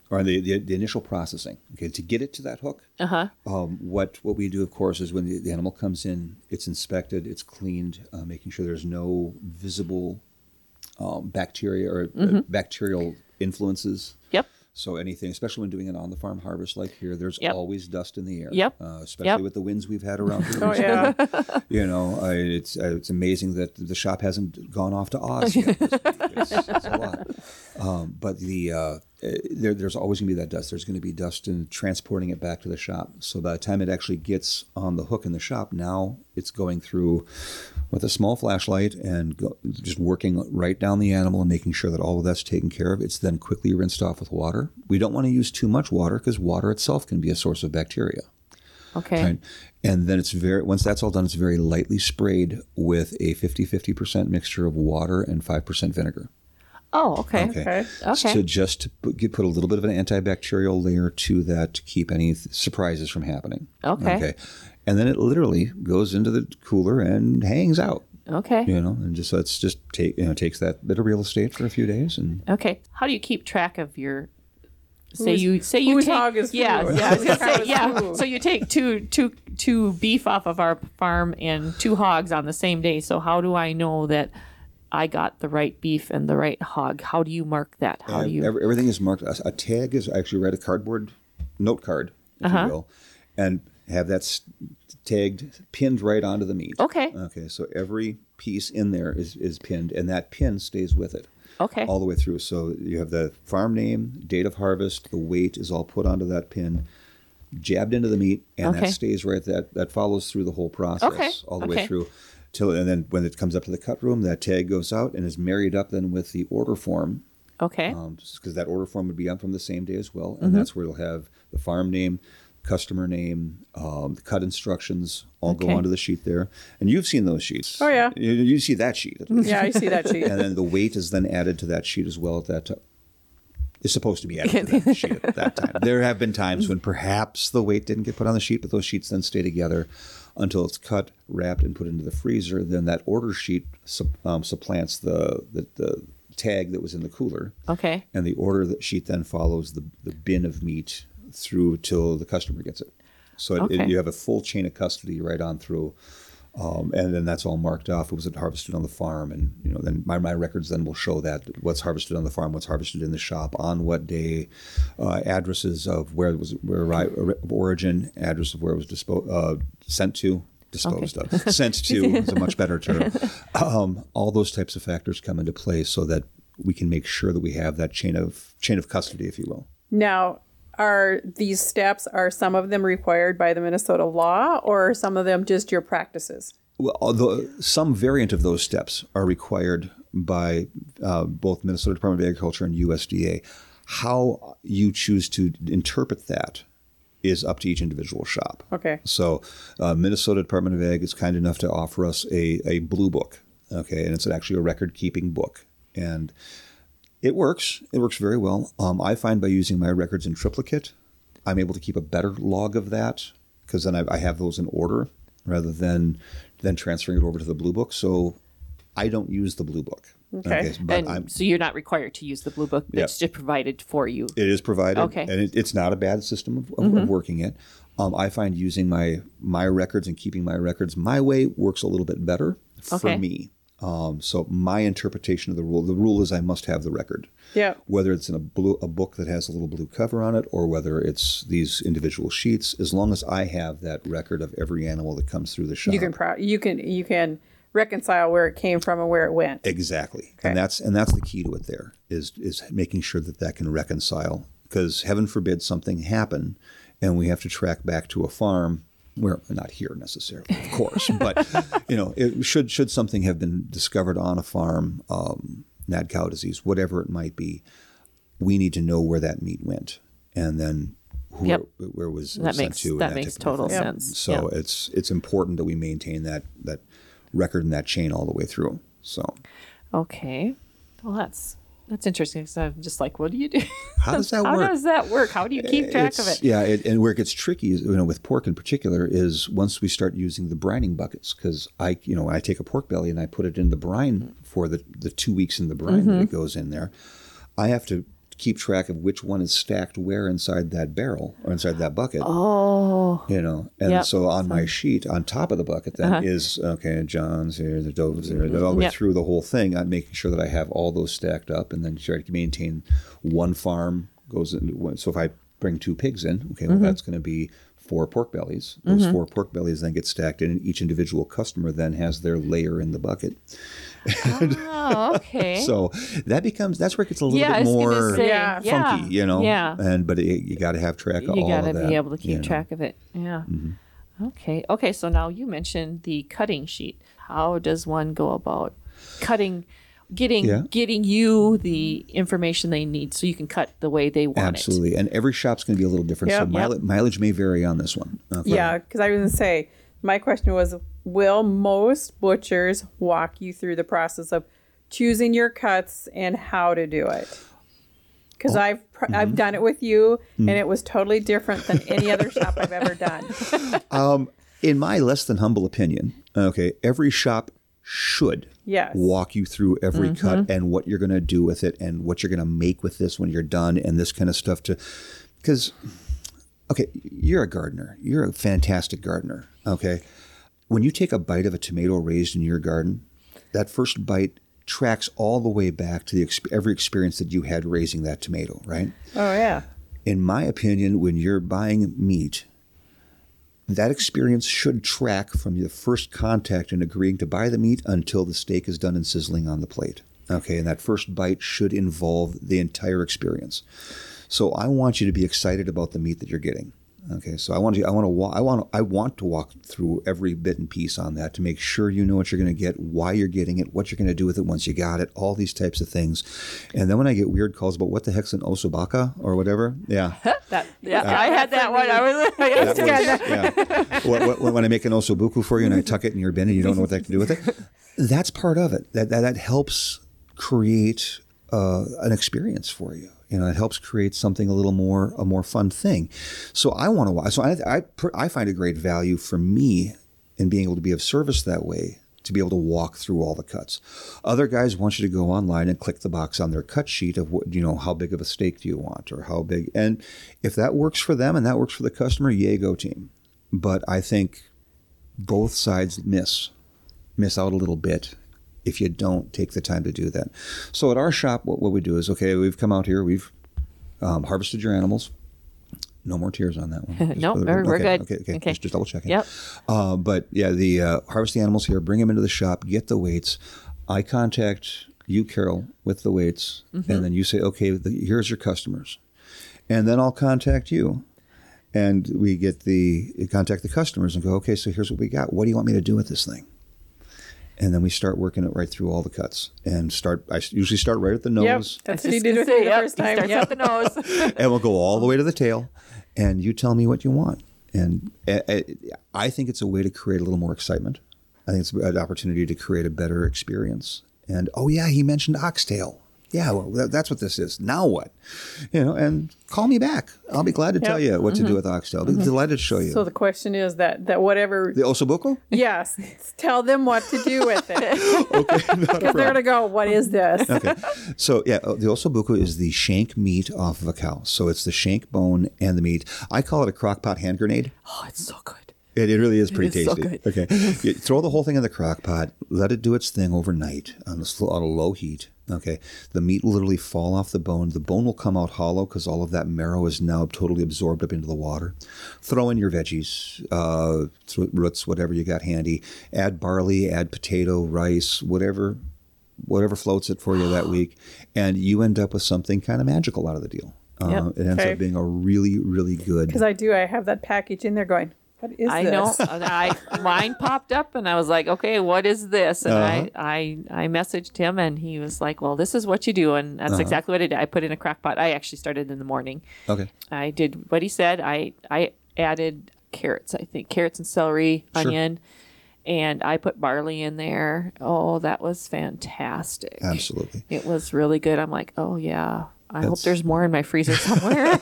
or the, the the initial processing, okay, to get it to that hook. Uh huh. Um, what what we do, of course, is when the, the animal comes in, it's inspected, it's cleaned, uh, making sure there's no visible um, bacteria or uh, bacterial influences. Yep. So anything, especially when doing an on the farm harvest like here, there's Yep. always dust in the air. Yep. Uh, especially Yep. with the winds we've had around here. Oh yeah. You know, I, it's uh, it's amazing that the shop hasn't gone off to Oz yet. It's, it's, it's a lot. Um, but the uh, uh, Uh, there, there's always going to be that dust. There's going to be dust in transporting it back to the shop. So by the time it actually gets on the hook in the shop, now it's going through with a small flashlight and go, just working right down the animal and making sure that all of that's taken care of. It's then quickly rinsed off with water. We don't want to use too much water because water itself can be a source of bacteria. Okay. Right. And then it's very, once that's all done, it's very lightly sprayed with a 50 50% mixture of water and 5% vinegar. Oh, okay. Okay. Okay. So just to put, get- put a little bit of an antibacterial layer to that to keep any th- surprises from happening. Okay. Okay. And then it literally goes into the cooler and hangs out, Okay. you know, and just, let's just take, you know, takes that bit of real estate for a few days and Okay. How do you keep track of your? Say Whose- you say you whose take hog is yeah food? yeah I was gonna Whose cow say, yeah so you take two two two beef off of our farm and two hogs on the same day so how do I know that I got the right beef and the right hog how do you mark that how do you Ev- Everything is marked. A, tag is I actually write a cardboard note card, if Uh-huh. you will, and have that tagged, pinned right onto the meat. Okay. Okay. So every piece in there is is pinned, and that pin stays with it. Okay. all the way through. So you have the farm name, date of harvest, the weight is all put onto that pin, jabbed into the meat, and Okay. that stays right. That that follows through the whole process Okay, all the okay. way through. Till and then when it comes up to the cut room, that tag goes out and is married up then with the order form Okay. because that order form would be on from the same day as well, Mm-hmm. and that's where it'll have the farm name, customer name, um, the cut instructions all go onto the sheet there. And you've seen those sheets. Oh, yeah. you, you see that sheet. Yeah, I see that sheet. and then the weight is then added to that sheet as well at that time. It's supposed to be added to that sheet at that time. There have been times when perhaps the weight didn't get put on the sheet, but those sheets then stay together until it's cut, wrapped, and put into the freezer. Then that order sheet um, supplants the, the the tag that was in the cooler Okay. and the order that sheet then follows the, the bin of meat through till the customer gets it. So it, it- you have a full chain of custody right on through, um, and then that's all marked off. It was harvested on the farm, and you know then my, my records then will show that what's harvested on the farm, what's harvested in the shop, on what day, uh, addresses of where it was where arri- of origin, address of where it was dispo- uh, sent to. Disposed of, sent to is a much better term. Um, all those types of factors come into play so that we can make sure that we have that chain of chain of custody, if you will. Now, are these steps are some of them required by the Minnesota law, or are some of them just your practices? Well, although some variant of those steps are required by uh, both Minnesota Department of Agriculture and USDA. How you choose to interpret that is up to each individual shop. Okay. So, uh, Minnesota Department of Ag is kind enough to offer us a, a blue book. Okay, and it's actually a record keeping book, and it works. It works very well. Um, I find by using my records in triplicate, I'm able to keep a better log of that because then I, I have those in order rather than then transferring it over to the blue book. So I don't use the blue book. Okay. but and I'm, so you're not required to use the blue book. Yeah. It's just provided for you. it is provided, Okay. Mm-hmm. and it, it's not a bad system of, of, of working it. Um, I find using my my records and keeping my records my way works a little bit better for Okay. me. Um, so my interpretation of the rule, the rule is I must have the record. Yeah. Whether it's in a blue a book that has a little blue cover on it, or whether it's these individual sheets, as long as I have that record of every animal that comes through the shop, You can pro- you can you can reconcile where it came from and where it went. Exactly, Okay. and that's and that's the key to it. There is is making sure that that can reconcile because heaven forbid something happen, and we have to track back to a farm where not here necessarily, of course, but you know, it, should should something have been discovered on a farm, um, mad cow disease, whatever it might be, we need to know where that meat went, and then. Who Yep. where was That sent makes- to and that makes total sense. So Yeah. it's it's important that we maintain that that record and that chain all the way through. So Okay. Well, that's that's interesting. So I'm just like, what do you do? How does that How work? does that work? How do you keep track of it? Yeah, it, and where it gets tricky, is, you know, with pork in particular, is once we start using the brining buckets, because I, you know, I take a pork belly and I put it in the brine for the the two weeks in the brine that Mm-hmm. it goes in there, I have to keep track of which one is stacked where inside that barrel or inside that bucket. Oh, You know, and Yep. Uh-huh. so on my sheet, on top of the bucket, then is okay. John's here, the Dove's there, all the way Mm-hmm. Yep. through the whole thing. I'm making sure that I have all those stacked up, and then try to maintain one farm goes in. So if I bring two pigs in, okay, well Mm-hmm. that's going to be four pork bellies. Those four pork bellies then get stacked in, and each individual customer then has their layer in the bucket. oh, okay. So that becomes that's where it gets a little yeah, bit more say, Yeah. funky, you know. Yeah, And but it, you got to have track of you all got to of that. You got to be able to keep you know. track of it. Yeah. Mm-hmm. Okay. Okay. So now you mentioned the cutting sheet. How does one go about cutting, getting Yeah. getting you the information they need so you can cut the way they want Absolutely, and every shop's going to be a little different. Yep. So Yep. mileage, mileage may vary on this one. Okay. Yeah, because I was gonna say my question was, will most butchers walk you through the process of choosing your cuts and how to do it? Because Oh. I've pr- Mm-hmm. I've done it with you, Mm. and it was totally different than any other shop I've ever done. In my less than humble opinion, okay, every shop should Yes. walk you through every mm-hmm. cut and what you're going to do with it and what you're going to make with this when you're done and this kind of stuff to because okay you're a gardener you're a fantastic gardener okay when you take a bite of a tomato raised in your garden that first bite tracks all the way back to the every experience that you had raising that tomato right Oh yeah. in my opinion, when you're buying meat, that experience should track from the first contact and agreeing to buy the meat until the steak is done and sizzling on the plate. Okay, and that first bite should involve the entire experience. So I want you to be excited about the meat that you're getting. Okay, so I want to, I want to, wa- I want, I want to walk through every bit and piece on that to make sure you know what you're going to get, why you're getting it, what you're going to do with it once you got it, all these types of things. And then when I get weird calls about what the heck's an osobaka or whatever, yeah, That, yeah, I had that one. I was. I was, yeah. When- when, when I make an osso buco for you and I tuck it in your bin and you don't know what that to do with it, that's part of it. That that, that helps create uh, an experience for you. You know, it helps create something a little more a more fun thing. So I want to watch. So I I, I find a great value for me in being able to be of service that way. To be able to walk through all the cuts. Other guys want you to go online and click the box on their cut sheet of what you know how big of a steak do you want or how big. And if that works for them and that works for the customer, yay go team. But I think both sides miss miss out a little bit if you don't take the time to do that. So at our shop, what, what we do is okay, we've come out here, we've um, harvested your animals. No more tears on that one. Just Nope, we're- we're okay, good. Okay, okay, Okay. Just, just double checking. Yep. Uh, but yeah, the uh, harvest the animals here, bring them into the shop, get the weights. I contact you, Carol, with the weights, Mm-hmm. and then you say, okay, the, here's your customers, and then I'll contact you, and we get the contact the customers and go, okay, so here's what we got. What do you want me to do with this thing? And then we start working it right through all the cuts and start. I usually start right at the Yep, nose, that's what he did gonna with say, me the yep, first time. starts Yep. at the nose. and we'll go all the way to the tail, and you tell me what you want. And I think it's a way to create a little more excitement. I think it's an opportunity to create a better experience. And oh yeah, he mentioned oxtail. Yeah, well, that, that's what this is. Now what? You know, and call me back. I'll be glad to tell you what to do with oxtail. I'll be delighted to show you. So the question is that that whatever the osso buco? yes, tell them what to do with it. Okay, Because they're gonna go, what is this? okay. So yeah, uh, the osso buco is the shank meat off of a cow. So it's the shank bone and the meat. I call it a crock pot hand grenade. Oh, it's so good. It, it really is pretty so tasty. good. Okay, you throw the whole thing in the crock pot. Let it do its thing overnight on slow, on a low heat. Okay, the meat will literally fall off the bone. The bone will come out hollow because all of that marrow is now totally absorbed up into the water. Throw in your veggies, uh, roots, whatever you got handy. Add barley, add potato, rice, whatever, whatever floats it for you that week, and you end up with something kind of magical out of the deal. Uh, Yep. It ends up being a really, really good. Because I do, I have that package in there going, what is I this? know. I mine popped up, and I was like, "Okay, what is this?" And Uh-huh. I, I I messaged him, and he was like, "Well, this is what you do," and Uh-huh. that's exactly what I did. I put in a crock pot. I actually started in the morning. okay. I did what he said. I I added carrots. I think carrots and celery, onion, and I put barley in there. Oh, that was fantastic. Absolutely. It was really good. I'm like, oh yeah. I hope there's more in my freezer somewhere.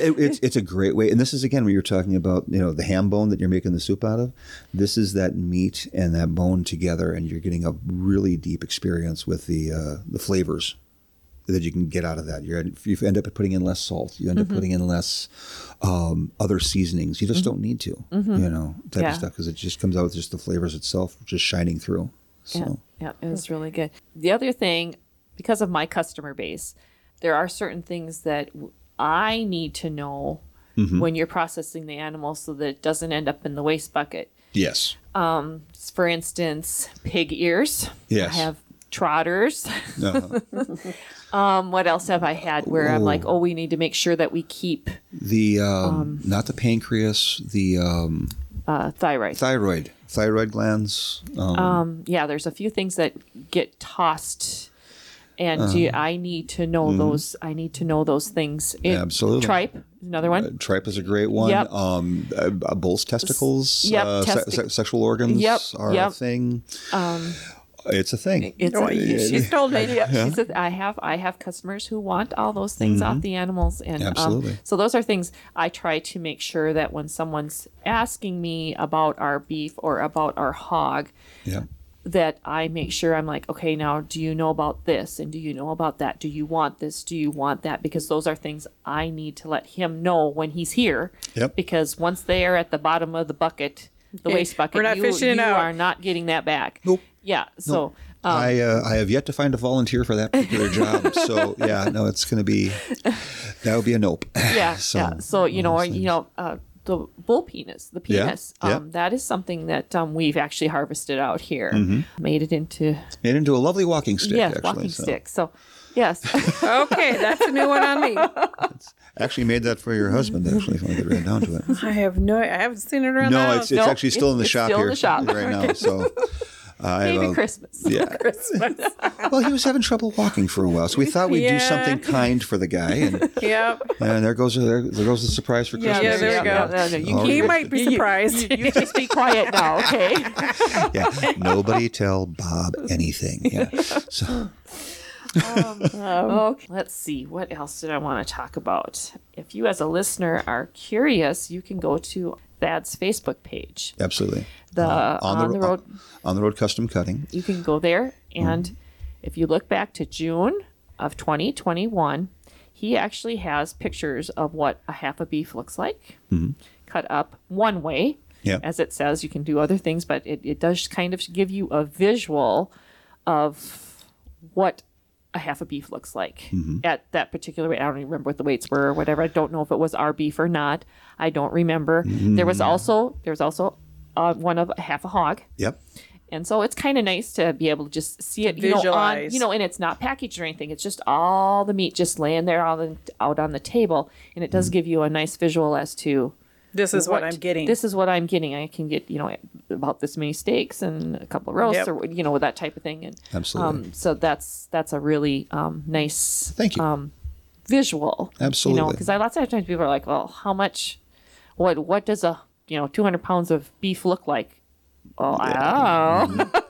it, it's it's a great way, and this is again when you're talking about you know the ham bone that you're making the soup out of. This is that meat and that bone together, and you're getting a really deep experience with the uh, the flavors that you can get out of that. You're you end up putting in less salt. You end up putting in less um, other seasonings. You just don't need to, you know, type Yeah. of stuff because it just comes out with just the flavors itself, just shining through. So Yeah, yeah, it was really good. The other thing, because of my customer base, there are certain things that I need to know Mm-hmm. when you're processing the animal so that it doesn't end up in the waste bucket. yes, For instance, pig ears. Yes. I have trotters. uh, Um, what else have I had where I'm like, oh, we need to make sure that we keep the um, not the pancreas, the um, uh, thyroid. thyroid, thyroid glands. Um, um, yeah, there's a few things that get tossed, and you, I need to know those. I need to know those things. It, Mm-hmm. Absolutely. Tripe is another one. Tripe is a great one. Yep. Um, uh, uh, bull's testicles, Yep, uh, testi- se- sexual organs Yep, are a yep. thing. it's a thing. It's Oh, a- she's told me. yeah. She said, I have I have customers who want all those things off the animals, and um, Absolutely. so those are things I try to make sure that when someone's asking me about our beef or about our hog, yeah. That I make sure I'm like, okay, now do you know about this and do you know about that? Do you want this? Do you want that? Because those are things I need to let him know when he's here. Yep. Because once they are at the bottom of the bucket, the waste bucket, we're not you, fishing it you out. are not getting that back. Nope. Yeah. So um, I uh, I have yet to find a volunteer for that particular job. So yeah, no, it's going to be that would be a nope. yeah, So, yeah. So you know, or, you know, uh, the bull penis, the penis. yeah. Um, that is something that um, we've actually harvested out here, Mm-hmm. made it into Made into a lovely walking stick. yes, actually, walking so. stick. So yes, Okay, that's a new one on me. Actually, made that for your husband. Actually, if I get right down to it. I have no, I haven't seen it around the No, house. it's it's No, actually still in the shop still in here the shop. right now. So. Uh, I have maybe a- Christmas. Yeah. Christmas. Well, he was having trouble walking for a while, so we thought we'd do something kind for the guy, and, yep. and there goes there, there goes the surprise for Christmas. Yeah, there we go. No, no, you Oh, He might be you- you- surprised. You, you just be quiet now, okay? Yeah, nobody tell Bob anything. Yeah, so Okay, let's see. What else did I want to talk about? If you, as a listener, are curious, you can go to Thad's Facebook page. absolutely. The Uh, on, the, road, on the road custom cutting. you can go there, and Mm-hmm. if you look back to June of 2021, he actually has pictures of what a half a beef looks like, cut up one way. Mm-hmm. Yeah. As it says, you can do other things, but it, it does kind of give you a visual of what a half a beef looks like Mm-hmm. at that particular weight. I don't even remember what the weights were or whatever. I don't know if it was our beef or not. I don't remember. There was Mm-hmm. also there was also uh, one of half a hog. Yep. And so it's kind of nice to be able to just see it, you know, on, Visualize. you know, and it's not packaged or anything. It's just all the meat just laying there all the, out on the table, and it Mm-hmm. does give you a nice visual as to This is what, I'm getting. This is what I'm getting. I can get, you know, about this many steaks and a couple of roasts, Yep. or you know, with that type of thing. And Absolutely. um, so that's that's a really um, nice Thank you. um, visual. You know, Absolutely. because lots of times people are like, well, how much? What what does a you know 200 pounds of beef look like? Well, I don't know.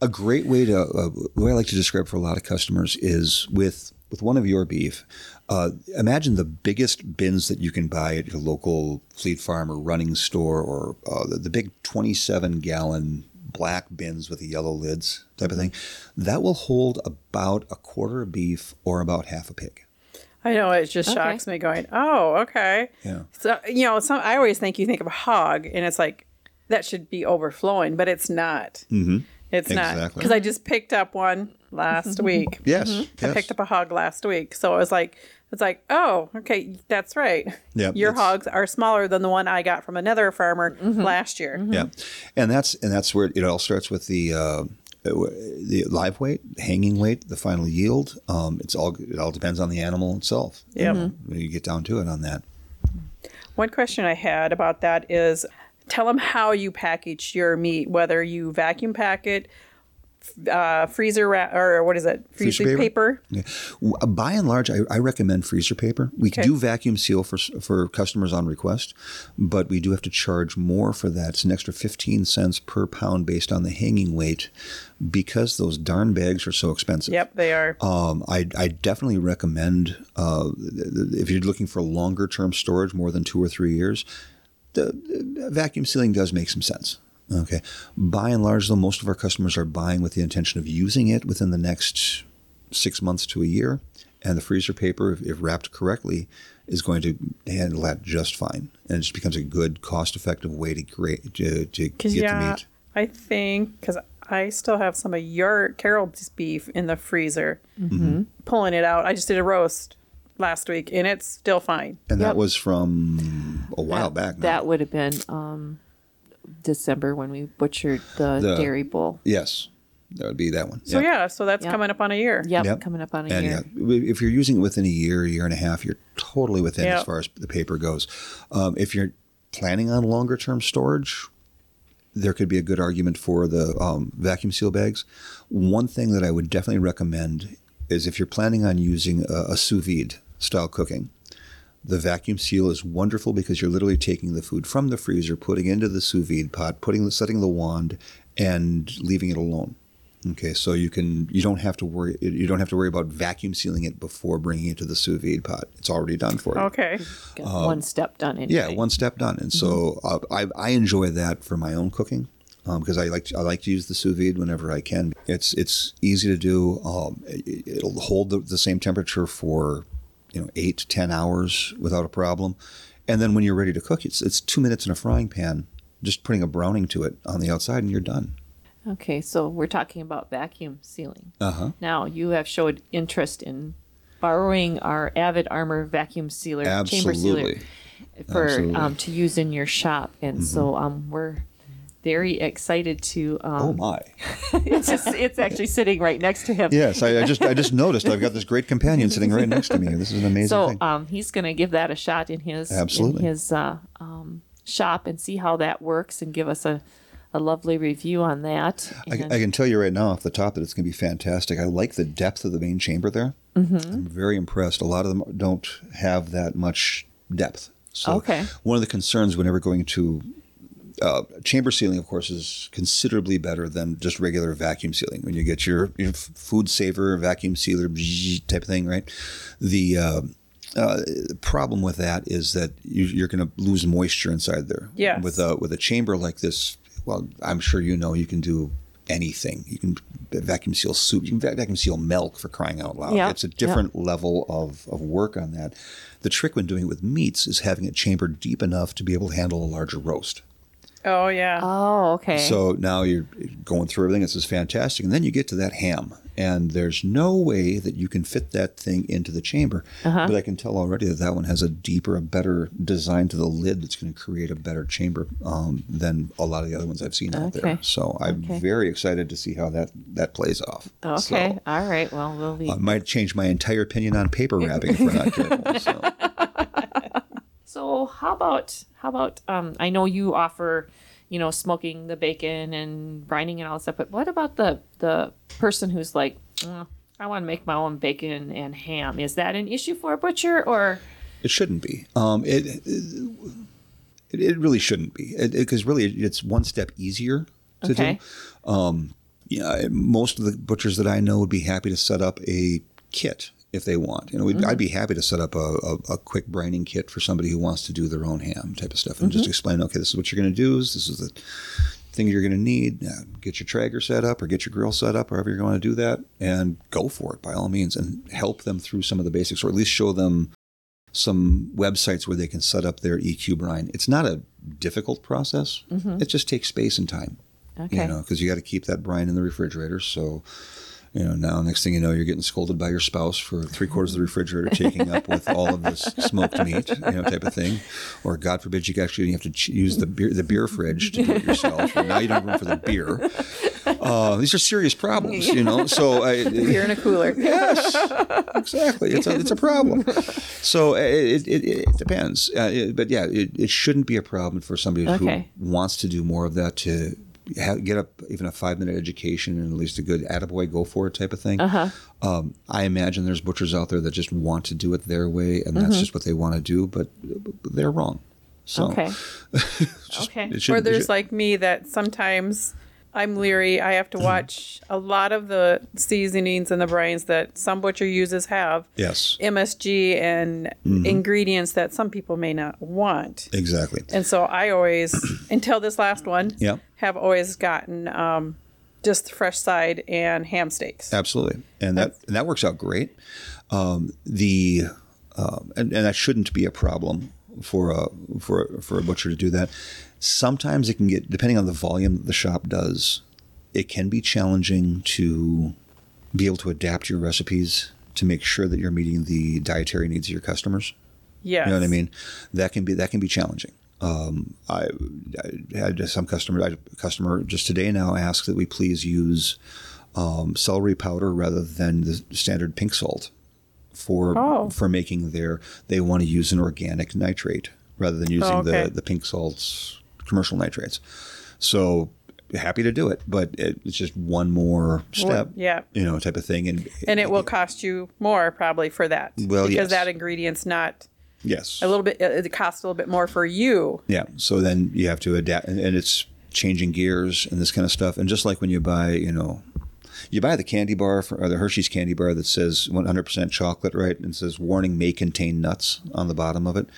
A great way to uh, way I like to describe for a lot of customers is with with one of your beef. Uh, imagine the biggest bins that you can buy at your local fleet farm or running store, or uh, the, the big twenty-seven gallon black bins with the yellow lids type of thing. That will hold about a quarter of beef or about half a pig. I know it just Okay. shocks me. Going, oh, okay. Yeah. So you know, some I always think you think of a hog, and it's like that should be overflowing, but it's not. Mm-hmm. It's not because I just picked up one last week. Yes. I yes. picked up a hog last week, so it was like it's like, oh, okay, that's right. Yeah, your hogs are smaller than the one I got from another farmer last year. Yeah, and that's and that's where it all starts with the uh, the live weight, hanging weight, the final yield. Um, it's all it all depends on the animal itself. Yep. when you get down to it on that. One question I had about that is tell them how you package your meat, whether you vacuum pack it, f- uh, freezer wrap, or what is it? Freezer Freezer paper? paper. Yeah. By and large, I, I recommend freezer paper. We Okay. do vacuum seal for for customers on request, but we do have to charge more for that. It's an extra fifteen cents per pound based on the hanging weight, because those darn bags are so expensive. Yep, they are. Um, I, I definitely recommend uh, if you're looking for longer term storage, more than two or three years, the, the vacuum sealing does make some sense. Okay. By and large, though, most of our customers are buying with the intention of using it within the next six months to a year. And the freezer paper, if, if wrapped correctly, is going to handle that just fine. And it just becomes a good, cost effective way to, create, to, to get Because the meat. I think because I still have some of your Carol's beef in the freezer, Mm-hmm. pulling it out. I just did a roast last week, and it's still fine. And Yep. that was from a while back. now. That would have been um, December when we butchered the, The- dairy bull. Yes, that would be that one. So yeah, so that's Yep. coming up on a year. Yep, Yep. coming up on a And year. yeah, if you're using it within a year, year and a half, you're totally within as Yep. far as the paper goes. Um, if you're planning on longer term storage, there could be a good argument for the um, vacuum seal bags. One thing that I would definitely recommend is if you're planning on using a, a sous vide style cooking, the vacuum seal is wonderful because you're literally taking the food from the freezer, putting it into the sous vide pot, putting the setting the wand, and leaving it alone. Okay, so you can you don't have to worry you don't have to worry about vacuum sealing it before bringing it to the sous vide pot. It's already done for you. Okay. Got one step done anyway. Yeah, one step done. And so uh, I, I enjoy that for my own cooking because I like I like to use the sous vide whenever I can. It's it's easy to do. Um, it, it'll hold the, the same temperature for you know eight to ten hours without a problem. And then when you're ready to cook, it's it's two minutes in a frying pan, just putting a browning to it on the outside, and you're done. Okay, so we're talking about vacuum sealing. Uh huh. Now, you have showed interest in borrowing our Avid Armor vacuum sealer, chamber sealer. For um, to use in your shop, and so um, we're very excited to. Um, Oh my! it's just it's actually sitting right next to him. Yes, I, I just I just noticed I've got this great companion sitting right next to me. This is an amazing So thing. um, he's going to give that a shot in his Absolutely. in his uh, um, shop and see how that works and give us a, a lovely review on that. I, I can tell you right now off the top that it's going to be fantastic. I like the depth of the main chamber there. Mm-hmm. I'm very impressed. A lot of them don't have that much depth. So Okay. one of the concerns whenever going to uh, chamber sealing, of course, is considerably better than just regular vacuum sealing. When you get your, your food saver vacuum sealer type of thing, right? The uh, uh, problem with that is that you, you're going to lose moisture inside there. Yes. With a with a chamber like this, well, I'm sure you know you can do anything. You can vacuum seal soup. You can vacuum seal milk for crying out loud. Yeah, It's a different level of, of work on that. The trick when doing it with meats is having it chambered deep enough to be able to handle a larger roast. Oh yeah. oh, okay. So now you're going through everything. This is fantastic. And then you get to that ham, and there's no way that you can fit that thing into the chamber. Uh-huh. But I can tell already that that one has a deeper, a better design to the lid that's going to create a better chamber um, than a lot of the other ones I've seen out there. So I'm Okay. very excited to see how that, that plays off. okay. So, All right. Well, we'll be. I might change my entire opinion on paper wrapping if we're not careful. So. So how about how about um I know you offer, you know, smoking the bacon and brining and all that stuff, but what about the the person who's like, "Mm, I want to make my own bacon and ham. Is that an issue for a butcher or It shouldn't be. Um, it, it it really shouldn't be because really it's one step easier to Okay. do. Yeah, most of the butchers that I know would be happy to set up a kit if they want. You know, we'd, I'd mm-hmm. be happy to set up a, a, a quick brining kit for somebody who wants to do their own ham type of stuff and just mm-hmm. explain, okay, this is what you're going to do. This is the thing you're going to need. Uh, get your Traeger set up or get your grill set up, however you're going to do that, and go for it by all means and help them through some of the basics or at least show them some websites where they can set up their EQ brine. It's not a difficult process. Mm-hmm. It just takes space and time. Okay. You know, because you got to keep that brine in the refrigerator. So, you know, now next thing you know, you're getting scolded by your spouse for three quarters of the refrigerator taking up with all of this smoked meat, you know, type of thing. Or God forbid you actually have to use the beer the beer fridge to do it yourself. Now you don't have room for the beer. Uh, these are serious problems, you know. So I, Beer in a cooler. Yes, exactly. It's a, it's a problem. So uh, it, it, it depends. Uh, it- but yeah, it, it shouldn't be a problem for somebody Okay. who wants to do more of that to get up even a five minute education and at least a good attaboy, go for it type of thing. Uh-huh. Um, I imagine there's butchers out there that just want to do it their way and Mm-hmm. that's just what they want to do, but they're wrong. So Okay. okay. it Or there's should- like me that sometimes I'm leery. I have to watch a lot of the seasonings and the brines that some butcher uses have yes, MSG and ingredients that some people may not want. exactly. And so I always, until this last one, Yep. have always gotten um, just fresh side and ham steaks. Absolutely, and that and that works out great. Um, the um, and, and that shouldn't be a problem for a for for a butcher to do that. Sometimes it can get depending on the volume that the shop does. It can be challenging to be able to adapt your recipes to make sure that you're meeting the dietary needs of your customers. yeah You know what I mean? That can be that can be challenging. Um, I, I had some customer I, customer just today now asked that we please use um, celery powder rather than the standard pink salt for Oh. for making their. They want to use an organic nitrate rather than using Oh, okay. the the pink salts commercial nitrates. So happy to do it, but it, it's just one more step. yeah. you know, type of thing, and And it will cost you more probably for that. Well, because yes. that ingredient's not yes, a little bit. It costs a little bit more for you. Yeah. So then you have to adapt, and, and it's changing gears and this kind of stuff. And just like when you buy, you know, you buy the candy bar for, or the Hershey's candy bar that says 100% chocolate, right? And says warning may contain nuts on the bottom of it.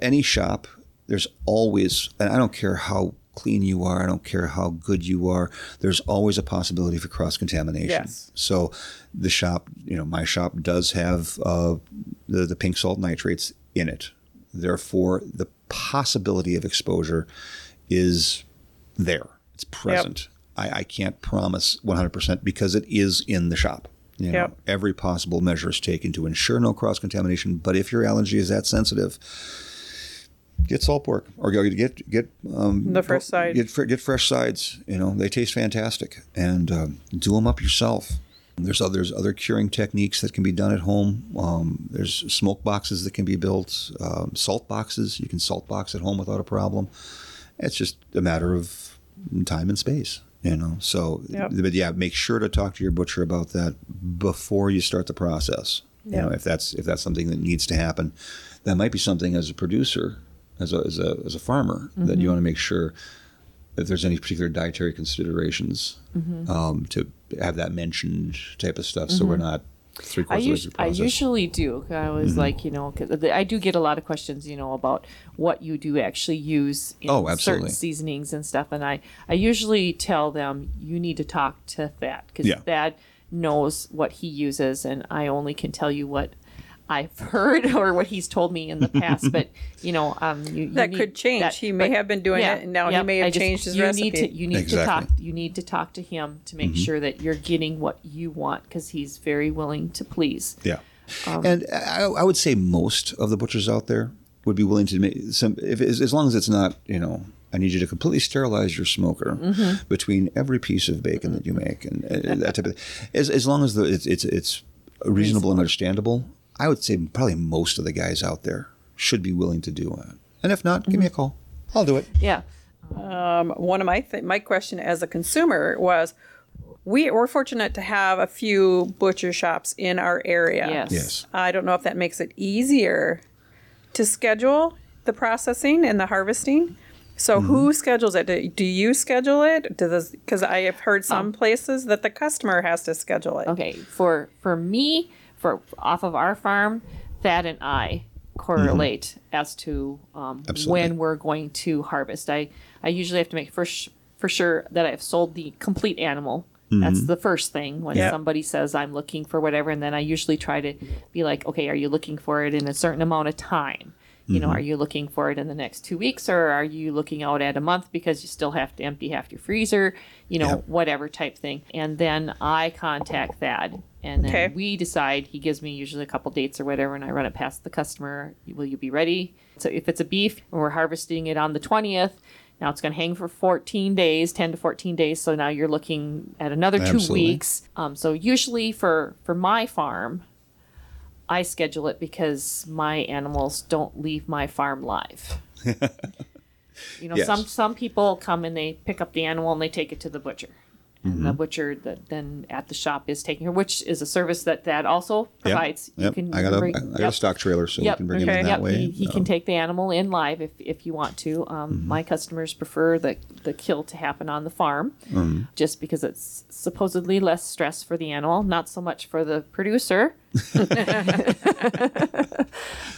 Any shop, there's always, and I don't care how clean you are, I don't care how good you are, there's always a possibility for cross contamination. Yes. So the shop, you know, my shop does have uh, the, the pink salt nitrates in it. Therefore, the possibility of exposure is there. It's present. I, I can't promise 100% because it is in the shop. You know, Yep. every possible measure is taken to ensure no cross contamination. But if your allergy is that sensitive, get salt pork or go get get um, The fresh side. Get get fresh sides. You know, they taste fantastic, and um, do them up yourself. There's other, there's other curing techniques that can be done at home. Um, there's smoke boxes that can be built, um, salt boxes. You can salt box at home without a problem. It's just a matter of time and space, you know. So, Yep. but yeah, make sure to talk to your butcher about that before you start the process. You know, if that's if that's something that needs to happen, that might be something as a producer, as a as a as a farmer, that Mm-hmm. you want to make sure if there's any particular dietary considerations Mm-hmm. um, to have that mentioned type of stuff, so we're not three I, quarters us- I usually do. I Mm-hmm. was like, you know, I do get a lot of questions, you know, about what you do actually use in Oh, certain seasonings and stuff. And I, I usually tell them, you need to talk to Thad because Yeah. Thad knows what he uses, and I only can tell you what I've heard or what he's told me in the past. but you know, um, you, you That need could change. that- He may but- have been doing it, and now he may have just- changed his you recipe. Need to, you need to talk. You need to talk to him to make Mm-hmm. sure that you're getting what you want because he's very willing to please. Yeah. Um, and I, I would say most of the butchers out there would be willing to make some, if, as, as long as it's not, you know, I need you to completely sterilize your smoker Mm-hmm. between every piece of bacon that you make, and uh, that type of. As, as long as the, it's it's it's reasonable and understandable, I would say probably most of the guys out there should be willing to do it. And if not, give me a Mm-hmm. call. I'll do it. Yeah. Um, one of my th- my question as a consumer was, we we're fortunate to have a few butcher shops in our area. Yes. Yes. I don't know if that makes it easier to schedule the processing and the harvesting. So Mm-hmm. who schedules it? Do, do you schedule it? Does because I have heard some Um, places that the customer has to schedule it. Okay. For for me, for off of our farm, Thad and I correlate mm-hmm. as to um, when we're going to harvest. I I usually have to make for sh- for sure that I've sold the complete animal. That's mm-hmm. the first thing when Yeah. somebody says I'm looking for whatever, and then I usually try to be like, okay, are you looking for it in a certain amount of time? You know, mm-hmm. are you looking for it in the next two weeks, or are you looking out at a month because you still have to empty half your freezer? You know, Yep. whatever type thing. And then I contact Thad, and then Okay. we decide. He gives me usually a couple dates or whatever, and I run it past the customer. Will you be ready? So if it's a beef, and we're harvesting it on the twentieth. Now it's going to hang for 14 days, 10 to 14 days. So now you're looking at another two weeks. Um, so usually for for my farm, I schedule it because my animals don't leave my farm live. you know, Yes. some some people come and they pick up the animal and they take it to the butcher. And Mm-hmm. the butcher that then at the shop is taking her, which is a service that that also Yep. provides. Yep. I got a, I got a stock trailer, so Yep. we can bring it Okay. in that Yep, way. he, he can take the animal in live if, if you want to. Um, Mm-hmm. My customers prefer the, the kill to happen on the farm Mm-hmm. just because it's supposedly less stress for the animal, not so much for the producer.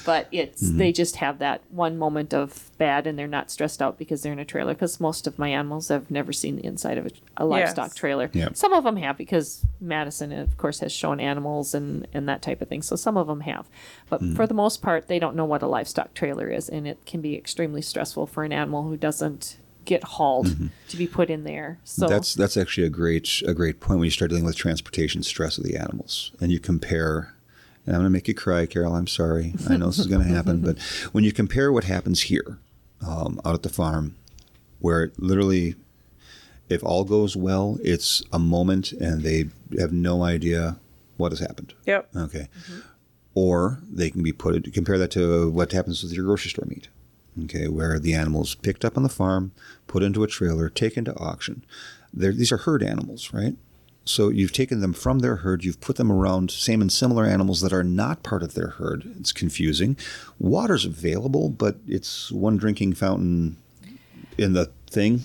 but it's Mm-hmm. they just have that one moment of bad and they're not stressed out because they're in a trailer because most of my animals have never seen the inside of a, a livestock Yes. trailer Yep. some of them have because madison of course has shown animals and and that type of thing so some of them have but Mm. for the most part they don't know what a livestock trailer is and it can be extremely stressful for an animal who doesn't get hauled to be put in there so Mm-hmm. That's that's actually a great a great point when you start dealing with transportation stress of the animals and you compare. And I'm going to make you cry, Carol. I'm sorry. I know this is going to happen, but when you compare what happens here, um, out at the farm, where it literally, if all goes well, it's a moment and they have no idea what has happened. Yep. Okay. Or they can be put, compare that to what happens with your grocery store meat. Okay. Where the animal's picked up on the farm, put into a trailer, taken to auction. They're, these are herd animals, right? So you've taken them from their herd, you've put them around same and similar animals that are not part of their herd. It's confusing. Water's available, but it's one drinking fountain in the thing.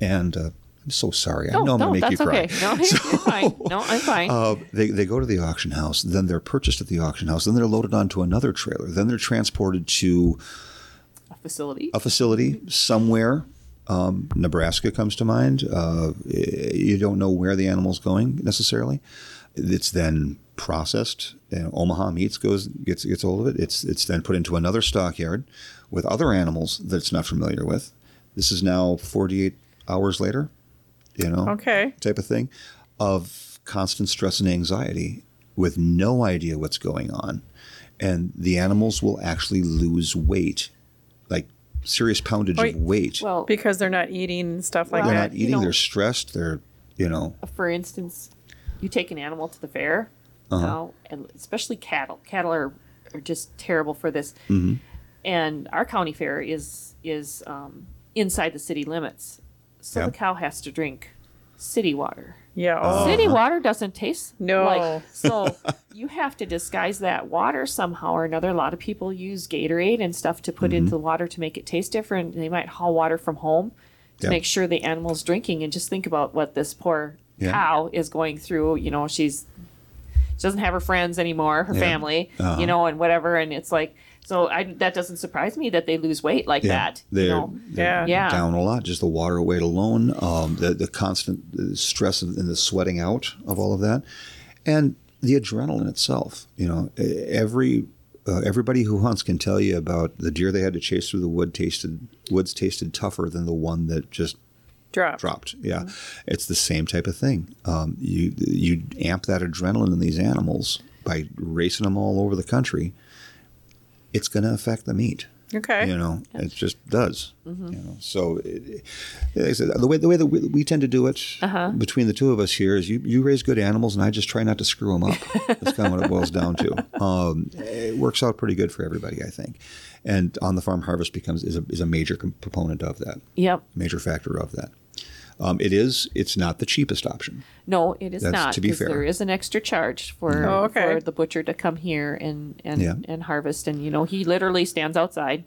And uh, I'm so sorry. I no, know I'm no, going to make that's you cry. okay. No, you're fine. No, I'm fine. Uh, they, they go to the auction house, then they're purchased at the auction house, then they're loaded onto another trailer, then they're transported to facility. a facility somewhere. Um, Nebraska comes to mind. Uh, you don't know where the animal's going necessarily. It's then processed. And Omaha Meats goes gets gets hold of it. It's it's then put into another stockyard with other animals that it's not familiar with. This is now 48 hours later. You know, Okay. type of thing, of constant stress and anxiety. with no idea what's going on, and the animals will actually lose weight, serious poundage Wait. of weight. Well, because they're not eating and stuff like Well, they're that. not you eating. know- they're stressed. They're you know for instance, you take an animal to the fair, Uh-huh. now, and especially cattle. Cattle are, are just terrible for this. Mm-hmm. And our county fair is is um, inside the city limits, so Yeah. the cow has to drink city water. Yeah. Oh, City water doesn't taste No. like so you have to disguise that water somehow or another. A lot of people use Gatorade and stuff to put Mm-hmm. into the water to make it taste different. They might haul water from home to Yeah. make sure the animal's drinking and just think about what this poor Yeah. cow is going through. You know, she's she doesn't have her friends anymore, her Yeah. family, Uh-huh. you know, and whatever and it's like so I that doesn't surprise me that they lose weight like that. They're, you know. they're Yeah. down a lot. Just the water weight alone, um, the the constant uh, stress and the sweating out of all of that, and the adrenaline itself. You know, every uh, everybody who hunts can tell you about the deer they had to chase through the wood tasted woods tasted tougher than the one that just drop. dropped. Yeah, it's the same type of thing. Um, you you amp that adrenaline in these animals by racing them all over the country. It's going to affect the meat. Okay. You know, it just does. You know, so it, like I said, the way the way that we, we tend to do it between the two of us here is you you raise good animals and I just try not to screw them up. That's kind of what it boils down to. Um, it works out pretty good for everybody, I think. And on the farm harvest becomes is a is a major com- component of that, Yep. major factor of that. Um, it is. It's not the cheapest option. No, it is That's not. to be fair. There is an extra charge for Oh, okay. for the butcher to come here and and, Yeah. and harvest, and you know he literally stands outside,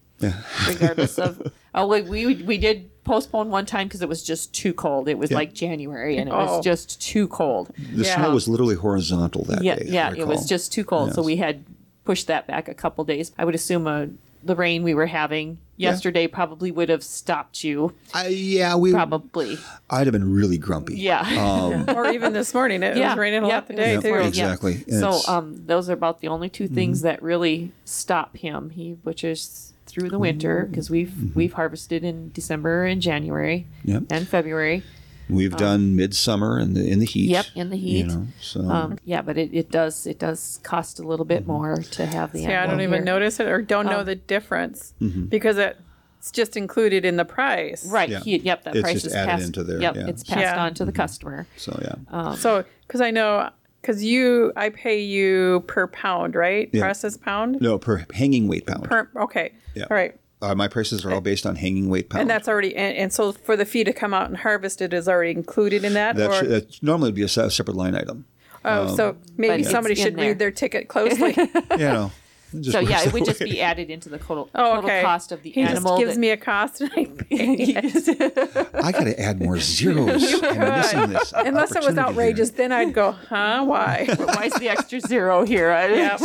regardless of. Oh, we we, we did postpone one time because it was just too cold. It was Yeah. like January, and it Oh. was just too cold. The Yeah. snow was literally horizontal that Yeah, day. Yeah, it was just too cold, so we had pushed that back a couple days. I would assume uh, the rain we were having yesterday probably would have stopped you. I, yeah, we. Probably, I'd have been really grumpy. yeah. Um, or even this morning. It Yeah, was raining a yep, lot today was too. Exactly. Yeah. So It's- Mm-hmm. um, those are about the only two things that really stop him. He butchers through the winter because we've we've harvested in December and January Mm-hmm. Yep. and February. We've done midsummer in the in the heat. Um, Yep, in the heat. You know, so Um, yeah, but it, it does it does cost a little bit Mm-hmm. more to have the Yeah, I don't even notice it or don't Oh. know the difference Mm-hmm. because it's just included in the price. Right. Yeah. He, yep. That It's price just is added passed into there, Yep. yeah. It's passed Yeah. on to the customer. so yeah. Um, So, because I know, because you, I pay you per pound, right? Yeah. Processed pound. no, per hanging weight pound. Per. Okay. Yeah. All right. Uh, my prices are all based on hanging weight pound. And that's already, and, and so for the fee to come out and harvest it is already included in that, that or should, that normally would be a separate line item. oh, so maybe somebody should there. read their ticket closely. You know. It just so yeah, it would that just be added into the total, oh, total okay. cost of the he animal. just gives that- me a cost, and I pay it. I got to add more zeros. This. Unless it was opportunity here. outrageous, then I'd go, huh? Why? Why is the extra zero here? Yeah.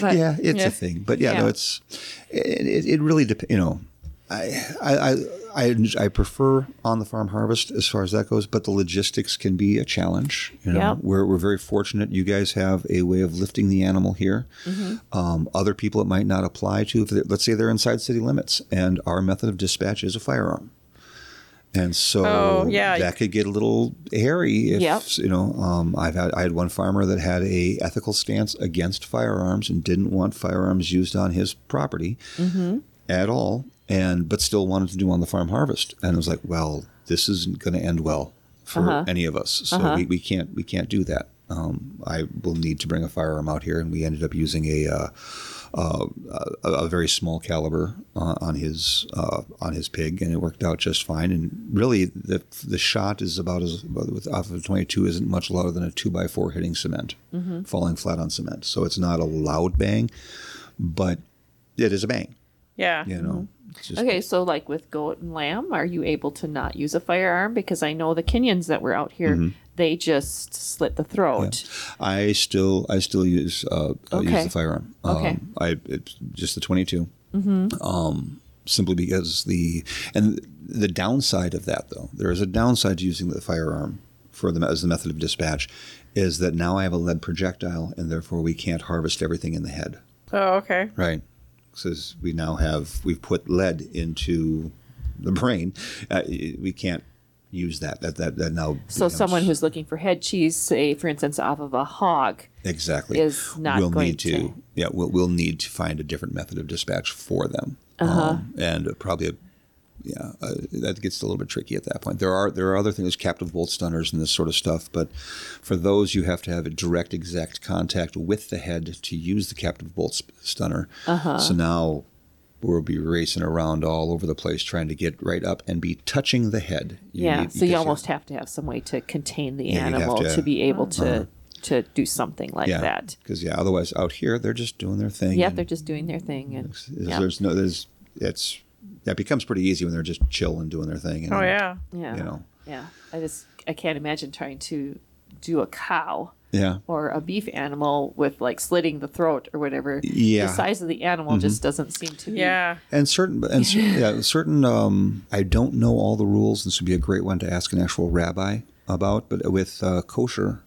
but- yeah, it's Yeah. a thing. But yeah, Yeah. no, it's it, it, it really depends. You know, I, I I I I prefer on the farm harvest as far as that goes, but the logistics can be a challenge. You know, Yep. we're we're very fortunate. You guys have a way of lifting the animal here. Mm-hmm. Um, other people it might not apply to. If let's say they're inside city limits, and our method of dispatch is a firearm. And so Oh, yeah. that could get a little hairy if Yep. you know. Um, I've had I had one farmer that had a ethical stance against firearms and didn't want firearms used on his property at all, and but still wanted to do on the farm harvest. And I was like, well, this isn't going to end well for Uh-huh. any of us. So we, we can't we can't do that. Um, I will need to bring a firearm out here, and we ended up using a. Uh, uh, a, a very small caliber uh, on his uh, on his pig, and it worked out just fine. And really, the the shot is about as with off of 22 isn't much louder than a two by four hitting cement, falling flat on cement. So it's not a loud bang, but it is a bang. Yeah. You know. It's just- Okay, so like with goat and lamb, are you able to not use a firearm? Because I know the Kenyans that were out here, Mm-hmm. they just slit the throat. I still I still use uh, uh, use Okay. the firearm. Okay. Um, I it's just the 22. Mm-hmm. Um, simply because the and the downside of that though there is a downside to using the firearm for the as the method of dispatch is that now I have a lead projectile and therefore we can't harvest everything in the head. Oh, okay. Right. Says we now have we've put lead into the brain. Uh, we can't use that. That that, that now. So becomes- someone who's looking for head cheese, say for instance, off of a hog, exactly is not we'll going need to, to- yeah we'll, we'll need to find a different method of dispatch for them Uh-huh. um, and probably a, yeah uh, that gets a little bit tricky at that point there are there are other things captive bolt stunners and this sort of stuff but for those you have to have a direct exact contact with the head to use the captive bolt stunner Uh-huh. so now we'll be racing around all over the place trying to get right up and be touching the head You yeah. need- so you almost have to have some way to contain the Yeah, animal to- uh-huh. to, be able to to do something like yeah that. because yeah otherwise out here they're just doing their thing Yeah, they're just doing their thing, and yeah. There's no, there's, it's, that becomes pretty easy when they're just chill and doing their thing. And, Oh yeah. yeah, You know, yeah. I just I can't imagine trying to do a cow yeah. or a beef animal with like slitting the throat or whatever. Yeah. the size of the animal just doesn't seem to be. Yeah. And certain, and yeah, certain, um, I don't know all the rules. This would be a great one to ask an actual rabbi about, but with uh, kosher,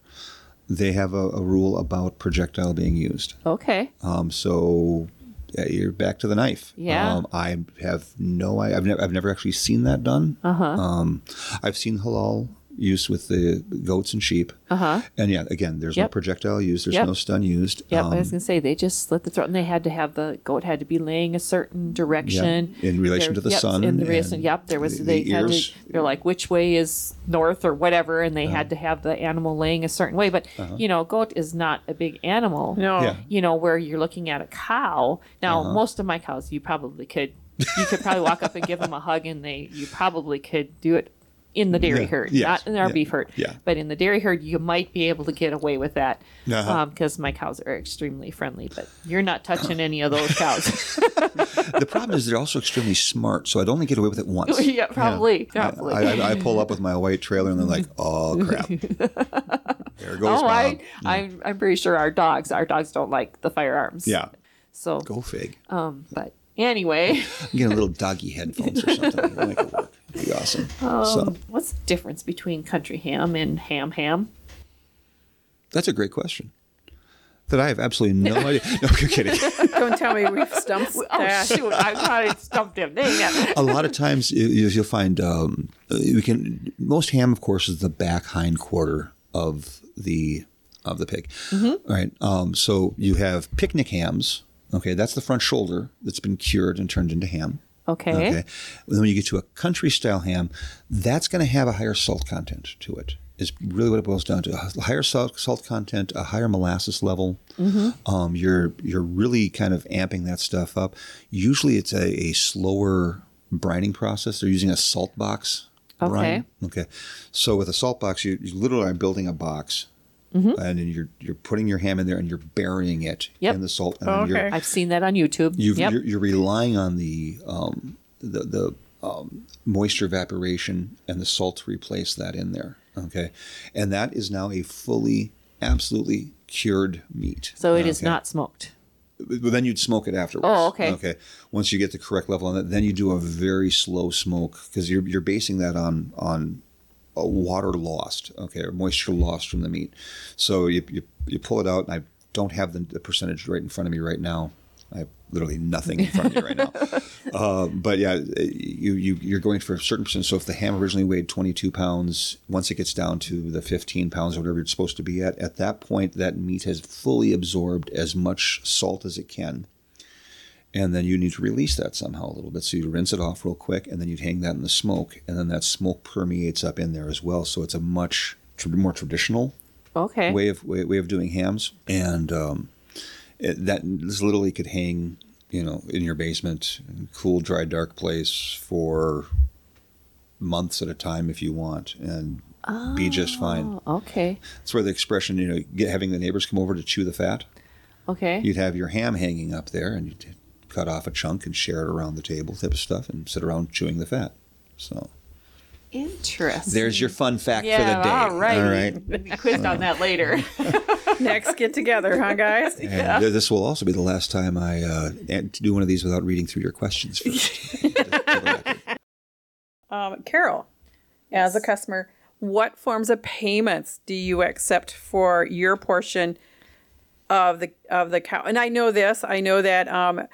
they have a, a rule about projectile being used. Okay. Um, so yeah, you're back to the knife. Yeah. Um, I have no. I've never. I've never actually seen that done. Uh-huh. Um, I've seen halal use with the goats and sheep. Uh-huh. And yeah, again, there's no projectile used. There's Yep. no stun used. Yeah, Um, I was gonna say they just slit the throat, and they had to have the goat had to be laying a certain direction in relation to the yep, sun In the relation, and yep, there was the- they the had ears. to. They're like which way is north or whatever, and they Uh-huh. had to have the animal laying a certain way. But you know, goat is not a big animal. No. Yeah. You know, where you're looking at a cow. Now, Uh-huh. most of my cows, you probably could. You could probably walk up and give them a hug, and they you probably could do it in the dairy Yeah. herd, Yes. not in our Yeah. beef herd. Yeah. But in the dairy herd, you might be able to get away with that Uh-huh. because my cows are extremely friendly. But you're not touching any of those cows. the problem is they're also extremely smart, so I'd only get away with it once. yeah, probably, probably. I, I, I pull up with my white trailer and they're like, "Oh crap, there goes oh, I, Bob." I'm, I'm pretty sure our dogs, our dogs don't like the firearms. Yeah, So, go fig. um, but anyway, Get a little doggy headphones or something. It'll make it work. It'd be awesome. Um, so what's the difference between country ham and ham ham? that's a great question. That I have absolutely no idea. No, you're kidding. Don't tell me we've stumped Oh that. shoot! I thought I stumped him. Dang it. a lot of times you, you'll find um, we can most ham, of course, is the back hind quarter of the of the pig. Mm-hmm. All right. Um, so you have picnic hams. Okay, that's the front shoulder that's been cured and turned into ham. Okay. Okay. And then when you get to a country style ham, that's going to have a higher salt content to it. Is really what it boils down to. A higher salt, salt content, a higher molasses level. Mm-hmm. Um, you're you're really kind of amping that stuff up. Usually, it's a, a slower brining process. They're using a salt box. brine. Okay. So with a salt box, you, you literally are building a box. And then you're you're putting your ham in there and you're burying it Yep. in the salt. And then you're, Okay. I've seen that on YouTube. You've, yep. you're, you're relying on the um, the, the um, moisture evaporation and the salt to replace that in there. Okay, and that is now a fully, absolutely cured meat. So it is Okay. not smoked. But then you'd smoke it afterwards. Oh, okay. Okay. Once you get the correct level on that, then you do a very slow smoke because you're you're basing that on on a water lost, okay, or moisture lost from the meat. So you you, you pull it out, and I don't have the, the percentage right in front of me right now. I have literally nothing in front of me right now. Uh, but yeah, you, you you're going for a certain percent. So if the ham originally weighed 22 pounds, once it gets down to the 15 pounds or whatever it's supposed to be at, at that point that meat has fully absorbed as much salt as it can. And then you need to release that somehow a little bit. So you rinse it off real quick, and then you'd hang that in the smoke, and then that smoke permeates up in there as well. So it's a much tr- more traditional Okay. way of way, way of doing hams, and um, it, that this literally could hang, you know, in your basement, cool, dry, dark place for months at a time if you want, and be just fine. Oh, okay. That's where the expression, you know, get, having the neighbors come over to chew the fat. Okay. You'd have your ham hanging up there, and you'd cut off a chunk and share it around the table, type of stuff, and sit around chewing the fat. So Interesting. there's your fun fact yeah, for the day. all right. All right. We'll be quizzed on that later. Next get together, huh, guys? And th- this will also be the last time I uh, do one of these without reading through your questions first. Um, Carol, as a customer, what forms of payments do you accept for your portion of the of the cow? And I know this. I know that um,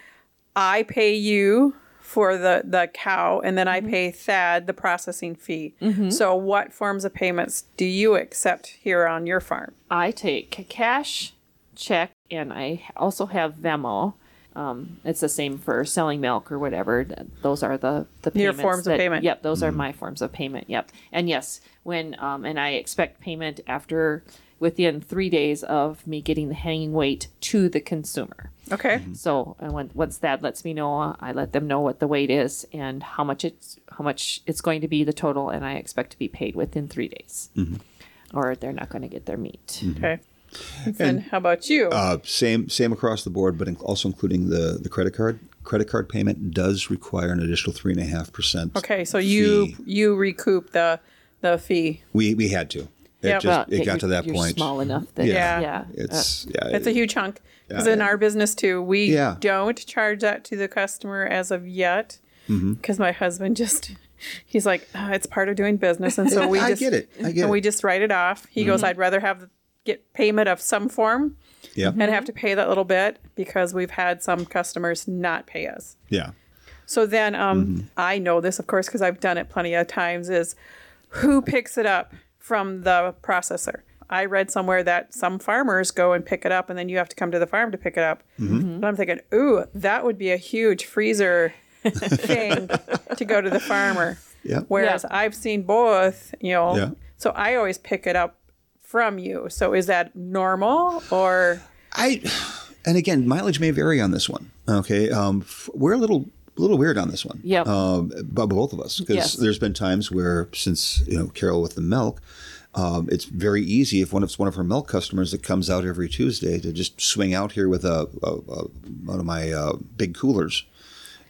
I pay you for the the cow, and then I pay Thad the processing fee. So, what forms of payments do you accept here on your farm? I take cash, check, and I also have Venmo. Um, it's the same for selling milk or whatever. Those are the the Your payments forms of payment. Yep, those are my forms of payment. Yep, and yes, when um, and I expect payment after within three days of me getting the hanging weight to the consumer. Okay. Mm-hmm. So and when, once that lets me know, I let them know what the weight is and how much it's how much it's going to be the total, and I expect to be paid within three days, mm-hmm. or they're not going to get their meat. Mm-hmm. Okay. And how about you? Uh, same same across the board, but in- also including the the credit card. Credit card payment does require an additional three and a half percent. okay, so you you recoup the the fee. We we had to. It Yep. just Well, it got to that you're point. small enough that Yeah. yeah, It's yeah. It's a huge chunk because Yeah. in our business too, we Yeah. don't charge that to the customer as of yet. Mm-hmm. Because my husband just, he's like, "Ah, it's part of doing business, and so we I just get it. I get and it. Mm-hmm. we just write it off. He goes, I'd rather have get payment of some form yeah and have to pay that little bit because we've had some customers not pay us. yeah. So then, um, Mm-hmm. I know this, of course, because I've done it plenty of times. Is who picks it up from the processor? I read somewhere that some farmers go and pick it up, and then you have to come to the farm to pick it up. Mm-hmm. But I'm thinking, ooh, that would be a huge freezer thing to go to the farmer. Yeah. Whereas Yeah. I've seen both, you know. Yeah. So I always pick it up from you. So is that normal or? I and again, mileage may vary on this one. Okay, um, f- we're a little little weird on this one. Yep. Um, but both of us, because Yes. there's been times where since you know Carol with the milk. Um, it's very easy if one of one of her milk customers that comes out every Tuesday to just swing out here with a, a, a one of my uh, big coolers,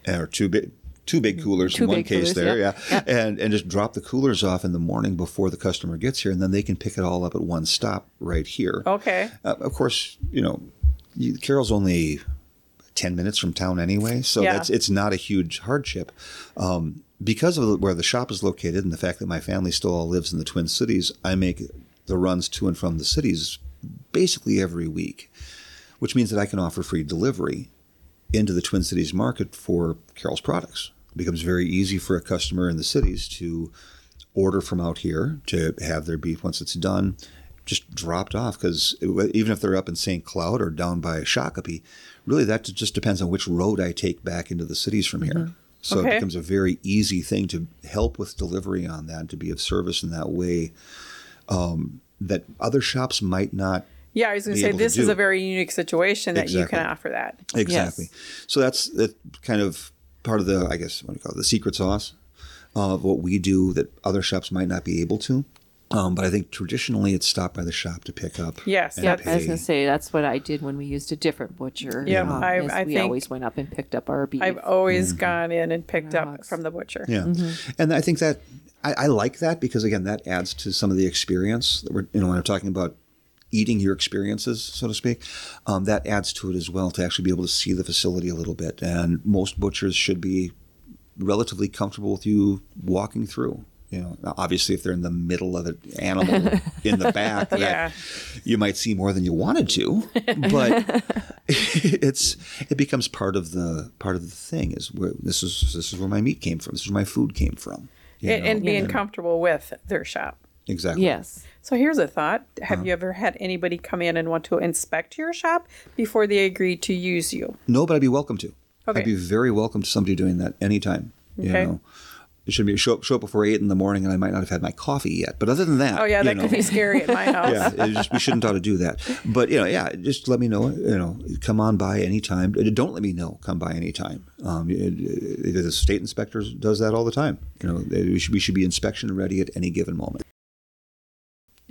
or two big two big coolers Two in one case coolers, there, yeah. yeah, and and just drop the coolers off in the morning before the customer gets here, and then they can pick it all up at one stop right here. Okay. Uh, of course, you know, Carol's only ten minutes from town anyway, so Yeah. that's it's not a huge hardship. Um, because of where the shop is located and the fact that my family still all lives in the Twin Cities, I make the runs to and from the cities basically every week, which means that I can offer free delivery into the Twin Cities market for Carol's products. It becomes very easy for a customer in the cities to order from out here to have their beef once it's done just dropped off because even if they're up in St. Cloud or down by Shakopee, really that just depends on which road I take back into the cities from here. So Okay. it becomes a very easy thing to help with delivery on that and to be of service in that way um, that other shops might not Yeah, I was going to say to this is a very unique situation that you can offer that. Exactly. So that's that kind of part of the, I guess, what do you call it, the secret sauce of what we do that other shops might not be able to. Um, but I think traditionally it's stopped by the shop to pick up. Yes, and that's- I was gonna say that's what I did when we used a different butcher. Yeah, um, I- I we think- always went up and picked up our beef. I've always gone in and picked up Dogs. from the butcher. Yeah, and I think that I, I like that because again, that adds to some of the experience that we're you know when I'm talking about eating your experiences, so to speak. Um, that adds to it as well to actually be able to see the facility a little bit. And most butchers should be relatively comfortable with you walking through. You know, obviously, if they're in the middle of an animal in the back, that Yeah. you might see more than you wanted to, but it's it becomes part of the part of the thing. Is where this is this is where my meat came from. This is where my food came from. you And, know? and being comfortable with their shop. exactly. yes. So here's a thought. Have Uh-huh. you ever had anybody come in and want to inspect your shop before they agree to use you? No, but I'd be welcome to. Okay. I'd be very welcome to somebody doing that anytime. You Okay. know, it should be show up, show up before eight in the morning, and I might not have had my coffee yet. But other than that, Oh yeah, that know, could be scary at my house. yeah, it just, we shouldn't ought to do that. But you know, yeah, just let me know. You know, come on by anytime. Don't let me know. Come by anytime. Um, it, it, the state inspector does that all the time. You know, we should we should be inspection ready at any given moment.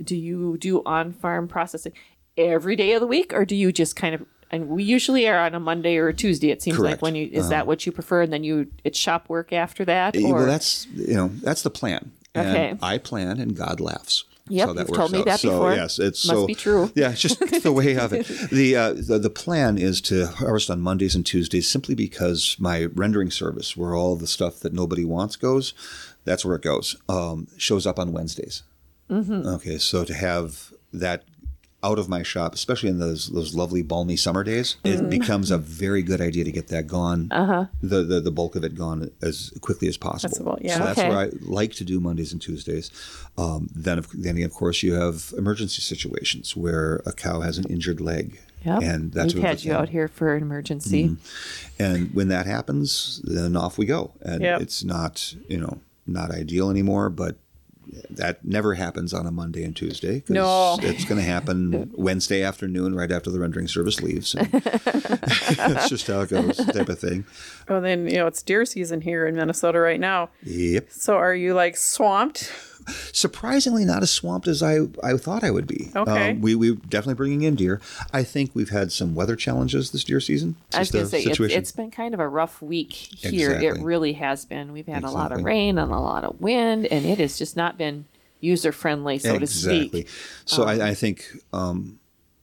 Do you do on farm processing every day of the week, or do you just kind of? And we usually are on a Monday or a Tuesday. It seems Correct. like when you is that what you prefer, and then you it's shop work after that. Eh, Or well, that's you know that's the plan. And Okay. I plan, and God laughs. Yep, So that you've told me out. that so, before. Yes, it's Must so, be true. Yeah, it's just the way of it. The, uh, the the plan is to harvest on Mondays and Tuesdays simply because my rendering service, where all the stuff that nobody wants goes, that's where it goes. Um, shows up on Wednesdays. Mm-hmm. Okay, so to have that out of my shop, especially in those those lovely balmy summer days, it becomes a very good idea to get that gone, uh-huh. the, the the bulk of it gone as quickly as possible. Possible, yeah. So that's Okay. where I like to do Mondays and Tuesdays. Um, then, of, then of course, you have emergency situations where a cow has an injured leg, Yep. and that We've had you out here for an emergency. And when that happens, then off we go. And Yep. it's not, you know, not ideal anymore, but that never happens on a Monday and Tuesday. No. It's going to happen Wednesday afternoon, right after the rendering service leaves. That's just how it goes, type of thing. Well, then you know it's deer season here in Minnesota right now. Yep. So are you like swamped? Surprisingly, not as swamped as I, I thought I would be. Okay. Um, we, we definitely bringing in deer. I think we've had some weather challenges this deer season. I was going to say, it's, it's been kind of a rough week here. It really has been. We've had a lot of rain and a lot of wind, and it has just not been user friendly, so to exactly. speak. So I, I think, um,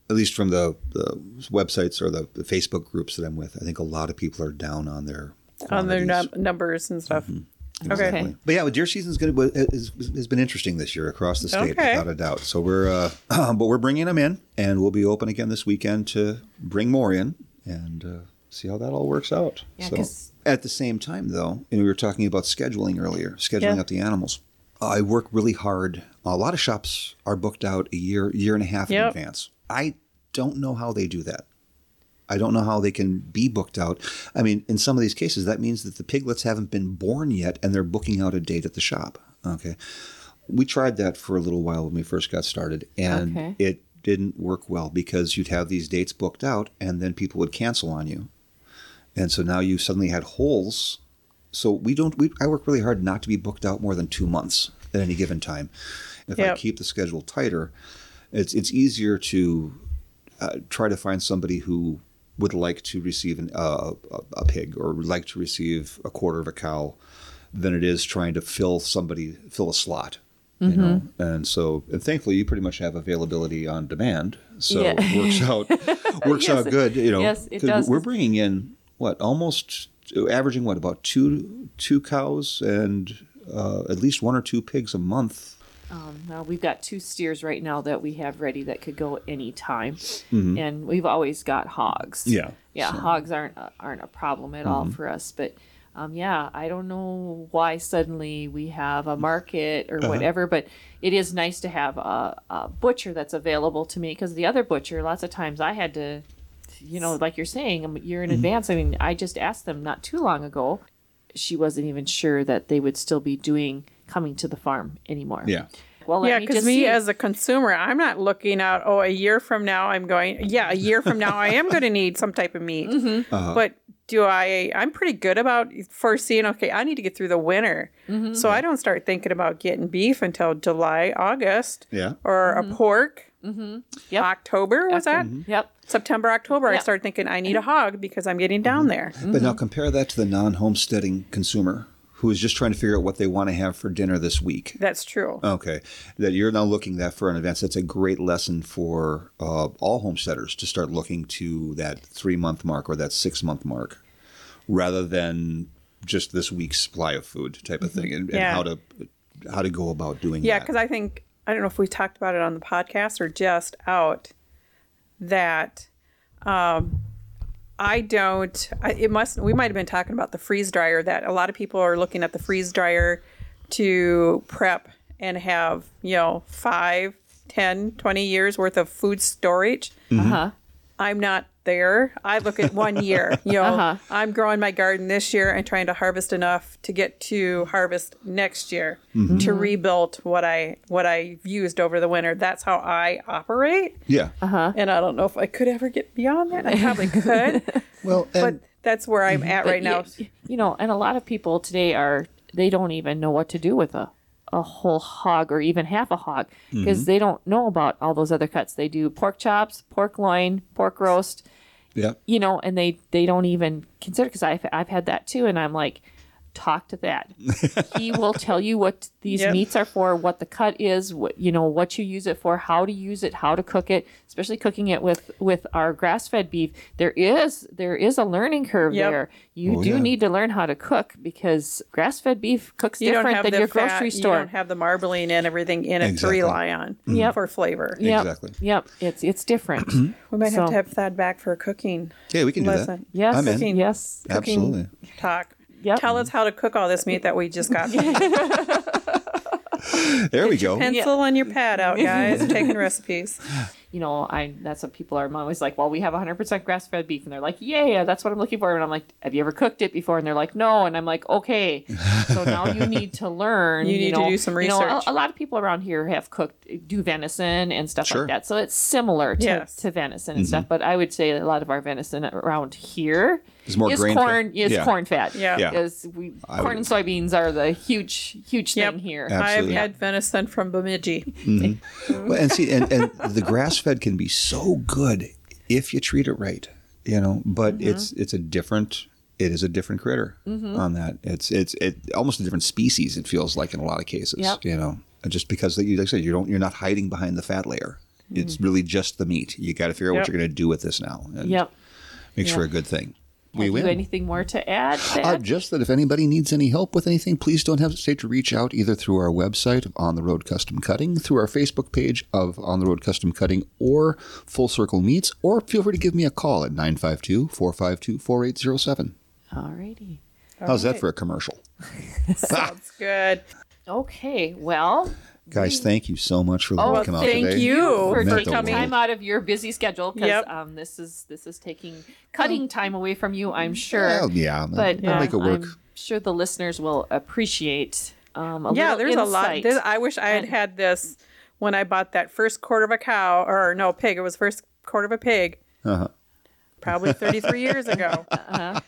at least from the, the websites or the, the Facebook groups that I'm with, I think a lot of people are down on their on their num- numbers and stuff. Mm-hmm. Okay. Okay. But yeah, deer season's going to has, has been interesting this year across the state, Okay. without a doubt. So we're uh, but we're bringing them in, and we'll be open again this weekend to bring more in and uh, see how that all works out. Yeah, so 'cause- at the same time, though, and we were talking about scheduling earlier, scheduling Yeah. up the animals. I work really hard. A lot of shops are booked out a year, year and a half in advance. I don't know how they do that. I don't know how they can be booked out. I mean, in some of these cases, that means that the piglets haven't been born yet and they're booking out a date at the shop. Okay. We tried that for a little while when we first got started, and Okay. it didn't work well because you'd have these dates booked out and then people would cancel on you. And so now you suddenly had holes. So we don't, we, I work really hard not to be booked out more than two months at any given time. If I keep the schedule tighter, it's, it's easier to uh, try to find somebody who would like to receive an, uh, a, a pig or would like to receive a quarter of a cow than it is trying to fill somebody fill a slot you know Mm-hmm. and so and thankfully you pretty much have availability on demand so Yeah. it works out works Yes, out good you know yes, it does. we're bringing in what almost averaging what about two two cows and uh, at least one or two pigs a month Um, now we've got two steers right now that we have ready that could go anytime, and we've always got hogs. Mm-hmm. Yeah, yeah, so- hogs aren't a, aren't a problem at all for us. But um, yeah, I don't know why suddenly we have a market or whatever, but it is nice to have a, a butcher that's available to me because the other butcher, lots of times I had to, you know, like you're saying, you're in advance. I mean, I just asked them not too long ago. She wasn't even sure that they would still be doing coming to the farm anymore. yeah Well, Yeah, because just me as a consumer, I'm not looking out. Oh, a year from now, I'm going. Yeah, a year from now, I am going to need some type of meat. Mm-hmm. Uh-huh. But do I? I'm pretty good about foreseeing. Okay, I need to get through the winter, Mm-hmm. so I don't start thinking about getting beef until July, August, yeah or Mm-hmm. a pork. Yep. October was that? Yep. September, October. I Yeah. start thinking I need a hog because I'm getting down there. But now compare that to the non-homesteading consumer who is just trying to figure out what they want to have for dinner this week. That's true. Okay, that you're now looking that for an advance. That's a great lesson for uh, all homesteaders to start looking to that three month mark or that six month mark, rather than just this week's supply of food type of thing, and, and how to how to go about doing Yeah, because I think I don't know if we talked about it on the podcast or just out that um, I don't. I, it must. We might have been talking about the freeze dryer. That a lot of people are looking at the freeze dryer to prep and have you know five, 10, 20 years worth of food storage. Uh huh. I'm not there. I look at one year. You know, Uh-huh. I'm growing my garden this year and trying to harvest enough to get to harvest next year Mm-hmm. to rebuild what I what I've used over the winter. That's how I operate. yeah. Uh-huh. And I don't know if I could ever get beyond that. I probably could, Well, but that's where I'm at right now. You, you know, and a lot of people today are they don't even know what to do with a a whole hog or even half a hog because mm-hmm. they don't know about all those other cuts. They do pork chops, pork loin, pork roast, yeah. you know, and they they don't even consider because I've I've had that too, and I'm like, talk to Thad. he will tell you what these Yep. meats are for, what the cut is, what you know, what you use it for, how to use it, how to cook it, especially cooking it with with our grass-fed beef. There is there is a learning curve Yep. there. You Oh, do yeah. need to learn how to cook because grass-fed beef cooks You don't different have than the your fat, grocery You store. don't have the marbling and everything in it Exactly. to rely on mm-hmm. Yep. for flavor. Yep. Exactly. Yep. It's it's different. We might have to have Thad back for a cooking Yeah, we can do that. yes. I'm in. Cooking. Yes. Cooking Absolutely. talk. Yep. Tell us how to cook all this meat that we just got. There we go. Pencil and your pad out, guys. Taking recipes. you know, I that's what people are I'm always like, well, we have 100% grass fed beef, and they're like, yeah, that's what I'm looking for, and I'm like, have you ever cooked it before? And they're like, no, and I'm like, okay, so now you need to learn. You need to know, do some research. you know, a- research. a, lot of people around here have cooked, do venison and stuff Sure. like that, so it's similar to, Yes. to venison and mm-hmm. stuff. But I would say a lot of our venison around here Is more is grain fed. corn is Yeah. corn fat. Yeah. Yeah. Is we I corn would- and soybeans are the huge huge Yep. thing here. Absolutely. I've had venison from Bemidji. Mm-hmm. Well, and see, and, and the grass fed can be so good if you treat it right, you know. But Mm-hmm. it's it's a different. It is a different critter mm-hmm. on that. It's it's it almost a different species. It feels like in a lot of cases, Yep. you know, just because like I said, you don't you're not hiding behind the fat layer. It's mm-hmm. really just the meat. You got to figure out what you're going to do with this now. And Yep. makes for Yep. a good thing. We you win. anything more to add? Uh, just that if anybody needs any help with anything, please don't hesitate to reach out either through our website of On the Road Custom Cutting, through our Facebook page of On the Road Custom Cutting, or Full Circle Meats, or feel free to give me a call at 952 452 4807. Alrighty. How's that for a commercial? Sounds good. Okay. Well, Guys, thank you so much for Oh, letting me come out thank you for It meant taking time world. out of your busy schedule because Yep. um, this is this is taking cutting time away from you, I'm sure. Well, yeah, but I'll uh, make it work. I'm sure the listeners will appreciate um, a yeah, little there's a lot. There's, I wish I had And- had this when I bought that first quarter of a cow, or no, pig. It was first quarter of a pig. Uh-huh. Probably 33 years ago.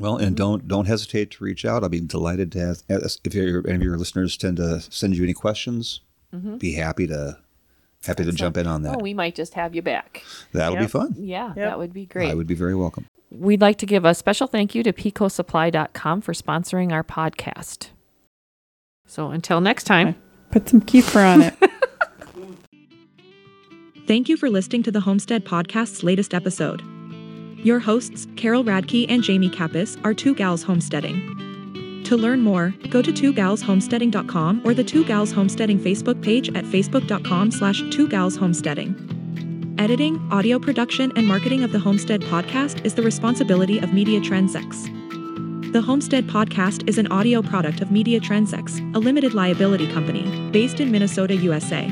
Well, and mm-hmm. don't don't hesitate to reach out. I'll be delighted to have if any of your listeners tend to send you any questions. Mm-hmm. Be happy to happy to jump in on that. oh, we might just have you back. That'll be fun. Yeah, Yep. that would be great. I would be very welcome. We'd like to give a special thank you to PetecoSupply.com for sponsoring our podcast. So until next time. Put some kefir on it. Thank you for listening to the Homestead Podcast's latest episode. Your hosts, Carol Radke and Jamie Kappas, are Two Gals Homesteading. To learn more, go to twogalshomesteading.com or the Two Gals Homesteading Facebook page at facebook.com slash Two Gals Homesteading. Editing, audio production, and marketing of the Homestead Podcast is the responsibility of Media Transx. The Homestead Podcast is an audio product of Media Transx, a limited liability company, based in Minnesota, USA.